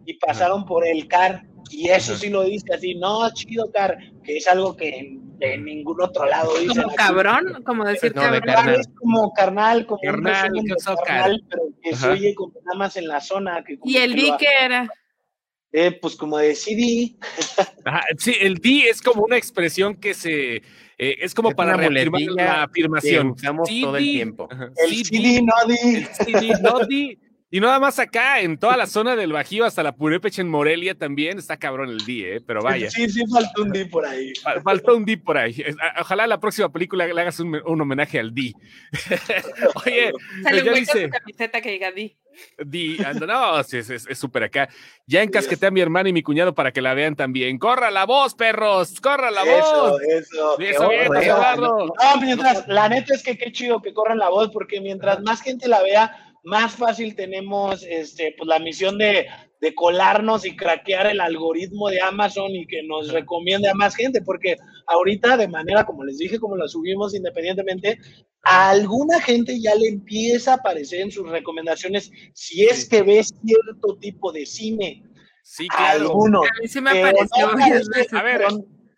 y pasaron por el CAR. Y eso sí lo dice así, no, chido CAR, que es algo que de ningún otro lado. Como cabrón, como decir no, carnal. Es como carnal, como carnal, carnal, pero que se oye como nada más en la zona. Que ¿Y el D qué era? Eh, pues como de CD. sí, el D es como una expresión que se. Eh, es como para reafirmar la afirmación. usamos todo el tiempo. El CD, no D. El CD, no D. Y nada más acá, en toda la zona del Bajío, hasta la Purépecha en Morelia también, está cabrón el D, ¿eh? pero vaya. Sí, sí, faltó un D por ahí. Faltó un D por ahí. Ojalá la próxima película le hagas un, homenaje al D. Oye, Sale ya dice... camiseta que diga D. D, no, es súper acá. Ya encasqueté a mi hermana y mi cuñado para que la vean también. ¡Corra la voz, perros! ¡Corra la voz! Eso, eso. Eso No, mientras, la neta es que qué chido que corran la voz, porque mientras más gente la vea, más fácil tenemos este, pues, la misión de, de, colarnos y craquear el algoritmo de Amazon y que nos recomiende a más gente, porque ahorita de manera, como les dije, como la subimos independientemente, a alguna gente ya le empieza a aparecer en sus recomendaciones si es que ves cierto tipo de cine. Sí, claro. Algunos. A mí sí me apareció. a ver,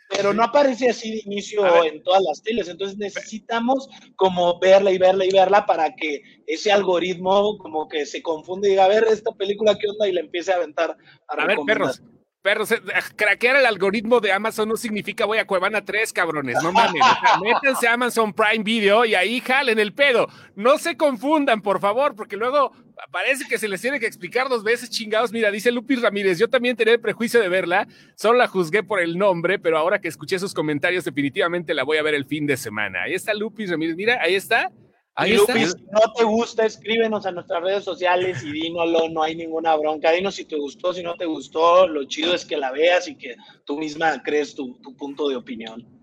pero no aparece así de inicio en todas las teles. Entonces necesitamos como verla y verla y verla para que ese algoritmo como que se confunde y diga, a ver, esta película qué onda y le empiece a aventar. A, ver, perros. Perros, eh, craquear el algoritmo de Amazon no significa voy a Cuevana 3, cabrones, no mames. métanse a Amazon Prime Video y ahí jalen el pedo. No se confundan, por favor, porque luego parece que se les tiene que explicar dos veces, chingados. Mira, dice Lupis Ramírez, yo también tenía el prejuicio de verla, solo la juzgué por el nombre, pero ahora que escuché sus comentarios, definitivamente la voy a ver el fin de semana. Ahí está Lupis Ramírez, mira, ahí está. Ahí está. Lupis, si no te gusta, escríbenos a nuestras redes sociales y dínoslo, no hay ninguna bronca. Dinos si te gustó, si no te gustó. Lo chido es que la veas y que tú misma crees tu punto de opinión.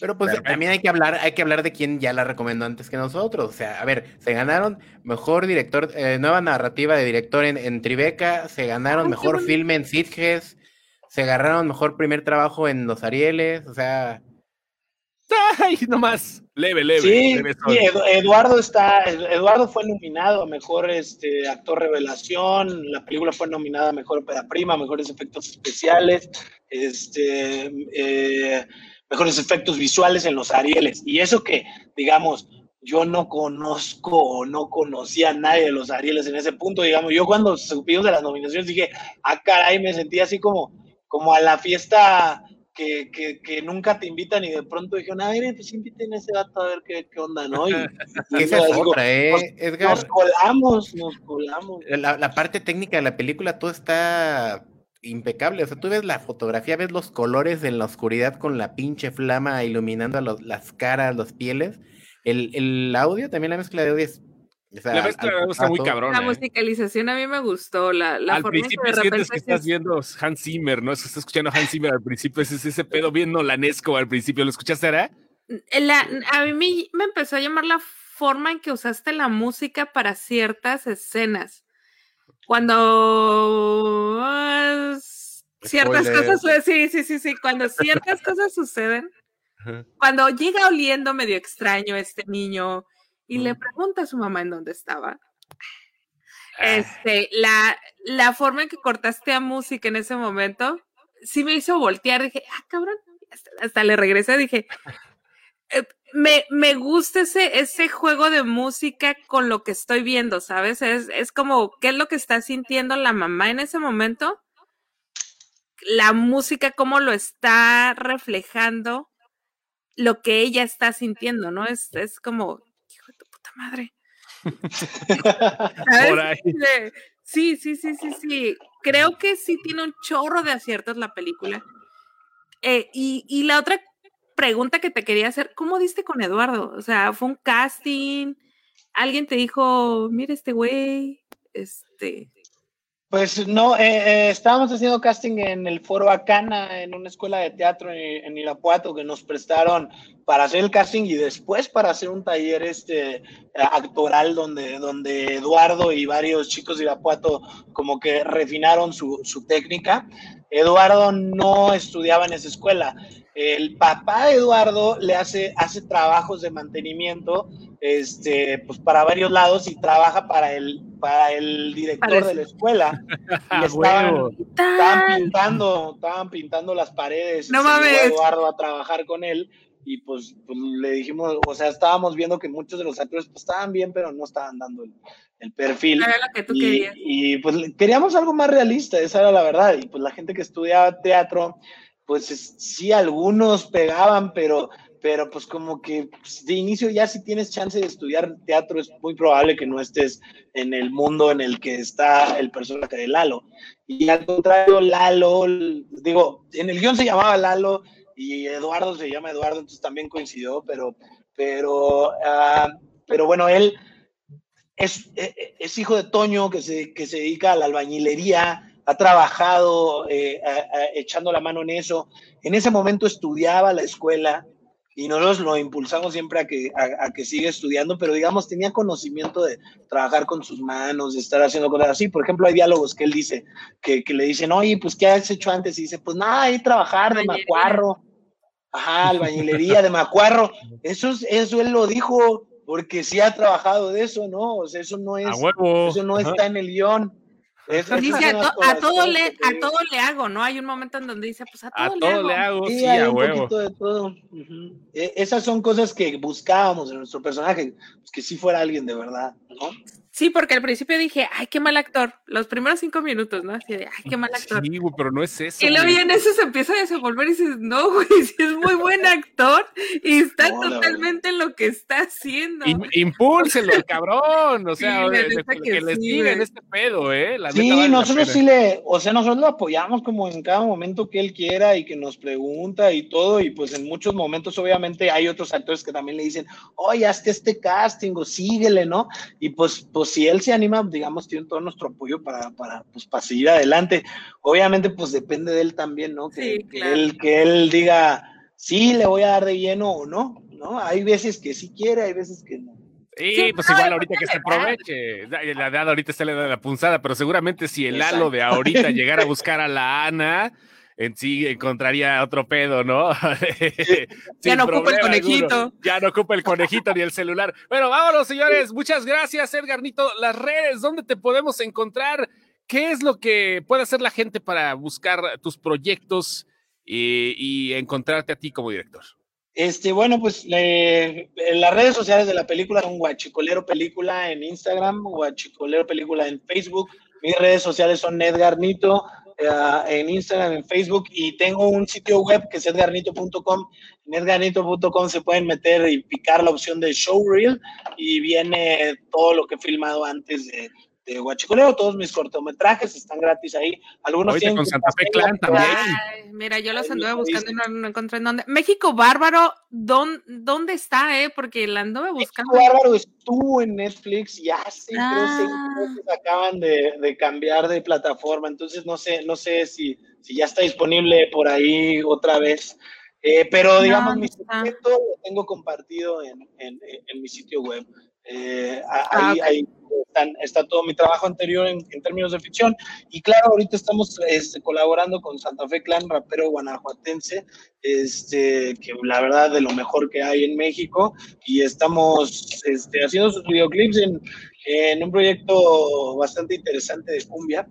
Pero pues también hay que hablar, hay que hablar de quién ya la recomendó antes que nosotros. O sea, a ver, se ganaron mejor director, eh, nueva narrativa de director en, Tribeca, se ganaron mejor filme en Sitges, se agarraron mejor primer trabajo en Los Arieles, o sea. ¡Ay! Nomás, leve, leve. Sí, Eduardo está, Eduardo fue nominado a mejor este, actor revelación, la película fue nominada a mejor ópera prima, mejores efectos especiales, este. Eh, mejores efectos visuales en los Arieles. Y eso que, digamos, yo no conozco o no conocía a nadie de los Arieles en ese punto, digamos, yo cuando supimos de las nominaciones dije, ah, caray, me sentí así como, como a la fiesta que, que, nunca te invitan y de pronto dijeron, a ver, pues inviten a ese dato a ver qué, qué onda, ¿no? Y, esa es otra, ¿eh, Edgar? Nos colamos, nos colamos. La, la parte técnica de la película, todo está impecable. O sea, tú ves la fotografía, ves los colores en la oscuridad con la pinche flama iluminando las caras, las pieles. El, el, audio, también la mezcla de audio es. La mezcla de audio está muy cabrón. La ¿eh? musicalización a mí me gustó. La, la al principio que sientes que estás viendo Hans Zimmer, ¿no? Estás escuchando Hans Zimmer al principio, es ese pedo bien nolanesco al principio. ¿Lo escuchaste, ahora? La, a mí me empezó a llamar la forma en que usaste la música para ciertas escenas cuando ciertas cosas, sí, sí, sí, sí, cuando ciertas cosas suceden, cuando llega oliendo medio extraño este niño y le pregunta a su mamá en dónde estaba. Ah. Este, la, la forma en que cortaste a música en ese momento, sí me hizo voltear, dije, ah, cabrón, hasta, hasta le regresé, dije, eh, me, me gusta ese, ese juego de música con lo que estoy viendo, ¿sabes? Es, es como, ¿qué es lo que está sintiendo la mamá en ese momento? La música, cómo lo está reflejando lo que ella está sintiendo, ¿no? Es, es como, madre. Sí, sí, sí, sí, sí. Creo que sí tiene un chorro de aciertos la película. Eh, y, y la otra pregunta que te quería hacer, ¿cómo diste con Eduardo? O sea, fue un casting, alguien te dijo, mira este güey, este... Pues no, eh, eh, estábamos haciendo casting en el Foro Acana, en una escuela de teatro en, Irapuato, que nos prestaron para hacer el casting y después para hacer un taller este, actoral donde, donde Eduardo y varios chicos de Irapuato como que refinaron su, su técnica. Eduardo no estudiaba en esa escuela, el papá de Eduardo le hace, hace trabajos de mantenimiento este, pues para varios lados y trabaja para el, para el director de la escuela. Y estaban, estaban, pintando, estaban pintando las paredes. No mames. Eduardo a trabajar con él y pues, pues, le dijimos, o sea, estábamos viendo que muchos de los actores pues, estaban bien, pero no estaban dando el, el perfil. Era lo que tú y, querías. y, pues queríamos algo más realista, esa era la verdad. Y pues la gente que estudiaba teatro, pues es- sí, algunos pegaban, pero, pero pues como que pues, de inicio ya si tienes chance de estudiar teatro es muy probable que no estés en el mundo en el que está el personaje de Lalo. Y al contrario, Lalo, digo, en el guion se llamaba Lalo y Eduardo se llama Eduardo, entonces también coincidió, pero, pero, ah, pero bueno, él es, es, es hijo de Toño que se, que se dedica a la albañilería, ha trabajado eh, a- a- echando la mano en eso. En ese momento estudiaba la escuela y nosotros lo impulsamos siempre a que, a, a que siga estudiando, pero digamos, tenía conocimiento de trabajar con sus manos, de estar haciendo cosas así. Por ejemplo, hay diálogos que él dice, que, que le dicen, oye, pues, ¿qué has hecho antes? Y dice, pues nada, hay trabajar de macuarro. Ajá, albañilería de macuarro. Eso, es- eso él lo dijo porque sí ha trabajado de eso, ¿no? O sea, eso no es, A huevo. eso no Ajá. está en el guion. Es- esas Dice, son a, to- a cosas todo que le, a todo le hago, ¿no? Hay un momento en donde dice, pues a todo, A todo le hago, Sí, sí, hay a un huevo. poquito de todo. E- Esas son cosas que buscábamos en nuestro personaje, pues que sí fuera alguien de verdad, ¿no? Sí, porque al principio dije, ay, qué mal actor. Los primeros cinco minutos, ¿no? Así de, ay, qué mal actor. Sí, güey, pero no es eso. Y luego en eso se empieza a desenvolver y dices, no, güey, sí es muy buen actor y está No, totalmente en lo que está haciendo. Im- Impúlselo, el cabrón. O sea, Sí, la de- neta de- que que le sí, sigan güey. este pedo, ¿eh? La Sí, vale nosotros sí le, o sea, nosotros lo apoyamos como en cada momento que él quiera y que nos pregunta y todo, y pues en muchos momentos obviamente hay otros actores que también le dicen, oye, hazte este casting o síguele, ¿no? Y pues, pues si él se anima, digamos, tiene todo nuestro apoyo para, para, pues, para seguir adelante. Obviamente, pues depende de él también, ¿no? Que, Sí, que claro. él, que él diga, sí, le voy a dar de lleno o no, ¿no? Hay veces que sí quiere, hay veces que no. Sí, Sí, pues igual y ahorita que se aproveche. La edad ahorita está le da la punzada, pero seguramente si el Exacto. Lalo de ahorita llegara a buscar a la Ana, en sí encontraría otro pedo, ¿no? Ya no ocupa el conejito. alguno. Ya no ocupa el conejito ni el celular. Bueno, vámonos, señores. Muchas gracias, Edgar Nito. Las redes, ¿dónde te podemos encontrar? ¿Qué es lo que puede hacer la gente para buscar tus proyectos y, y encontrarte a ti como director? Este, bueno, pues le- en las redes sociales de la película son Guachicolero Película en Instagram, Guachicolero Película en Facebook. Mis redes sociales son Edgar Nito eh, en Instagram, en Facebook y tengo un sitio web que es edgarnito.com. En edgarnito.com se pueden meter y picar la opción de Showreel y viene todo lo que he filmado antes de, de Guachicolero. Todos mis cortometrajes están gratis ahí. Algunos tienen con que Santa Fe Clan la también. Ay, mira, yo los anduve buscando y no, no encontré en dónde. México Bárbaro, ¿dón- ¿dónde está, eh? Porque la anduve buscando. México Bárbaro estuvo en Netflix y hace creo seis Ah. acaban de, de cambiar de plataforma, entonces no sé, no sé si, si ya está disponible por ahí otra vez. Eh, pero digamos, no mi secreto lo tengo compartido en, en- en mi sitio web. Eh, Ah, ahí, ok. ahí están- está todo mi trabajo anterior en, en términos de ficción. Y claro, ahorita estamos este, colaborando con Santa Fe Clan, rapero guanajuatense, este, que la verdad de lo mejor que hay en México. Y estamos este, haciendo sus videoclips en, en un proyecto bastante interesante de cumbia.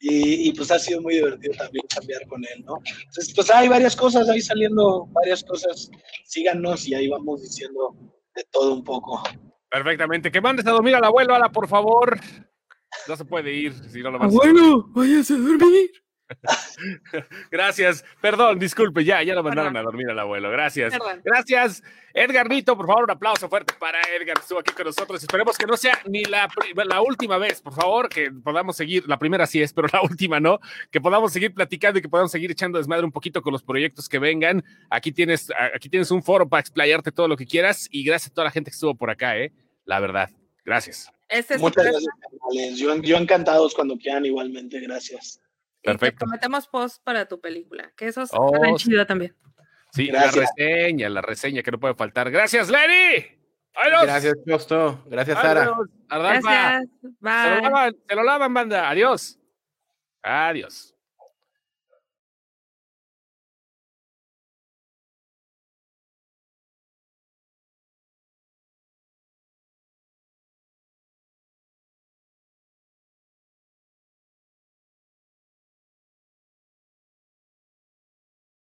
Y, y, pues ha sido muy divertido también cambiar con él, ¿no? Entonces, pues hay varias cosas ahí saliendo, varias cosas. Síganos y ahí vamos diciendo de todo un poco. Perfectamente. Que mandes a dormir al abuelo, Ala, por favor. No se puede ir si no lo vas a Abuelo, váyase a dormir. Gracias. Perdón, disculpe, ya, ya lo mandaron Perdón. a dormir al abuelo. Gracias. Perdón. Gracias, Edgar Nito. Por favor, un aplauso fuerte para Edgar. Estuvo aquí con nosotros. Esperemos que no sea ni la, la última vez, por favor, que podamos seguir. La primera sí es, pero la última no. Que podamos seguir platicando y que podamos seguir echando desmadre un poquito con los proyectos que vengan. Aquí tienes, aquí tienes un foro para explayarte todo lo que quieras. Y gracias a toda la gente que estuvo por acá, ¿eh? La verdad. Gracias. Este es Muchas gracias, canales. Yo, yo encantados cuando quieran igualmente. Gracias. y te Perfecto. prometemos post para tu película, que eso es Oh, sí. chido también. Sí, Gracias. la reseña, la reseña que no puede faltar. Gracias, Lenny. Adiós. Gracias, Costo. Gracias, Sara. Gracias. Se lo Bye. lavan, se lo lavan, banda. Adiós. Adiós.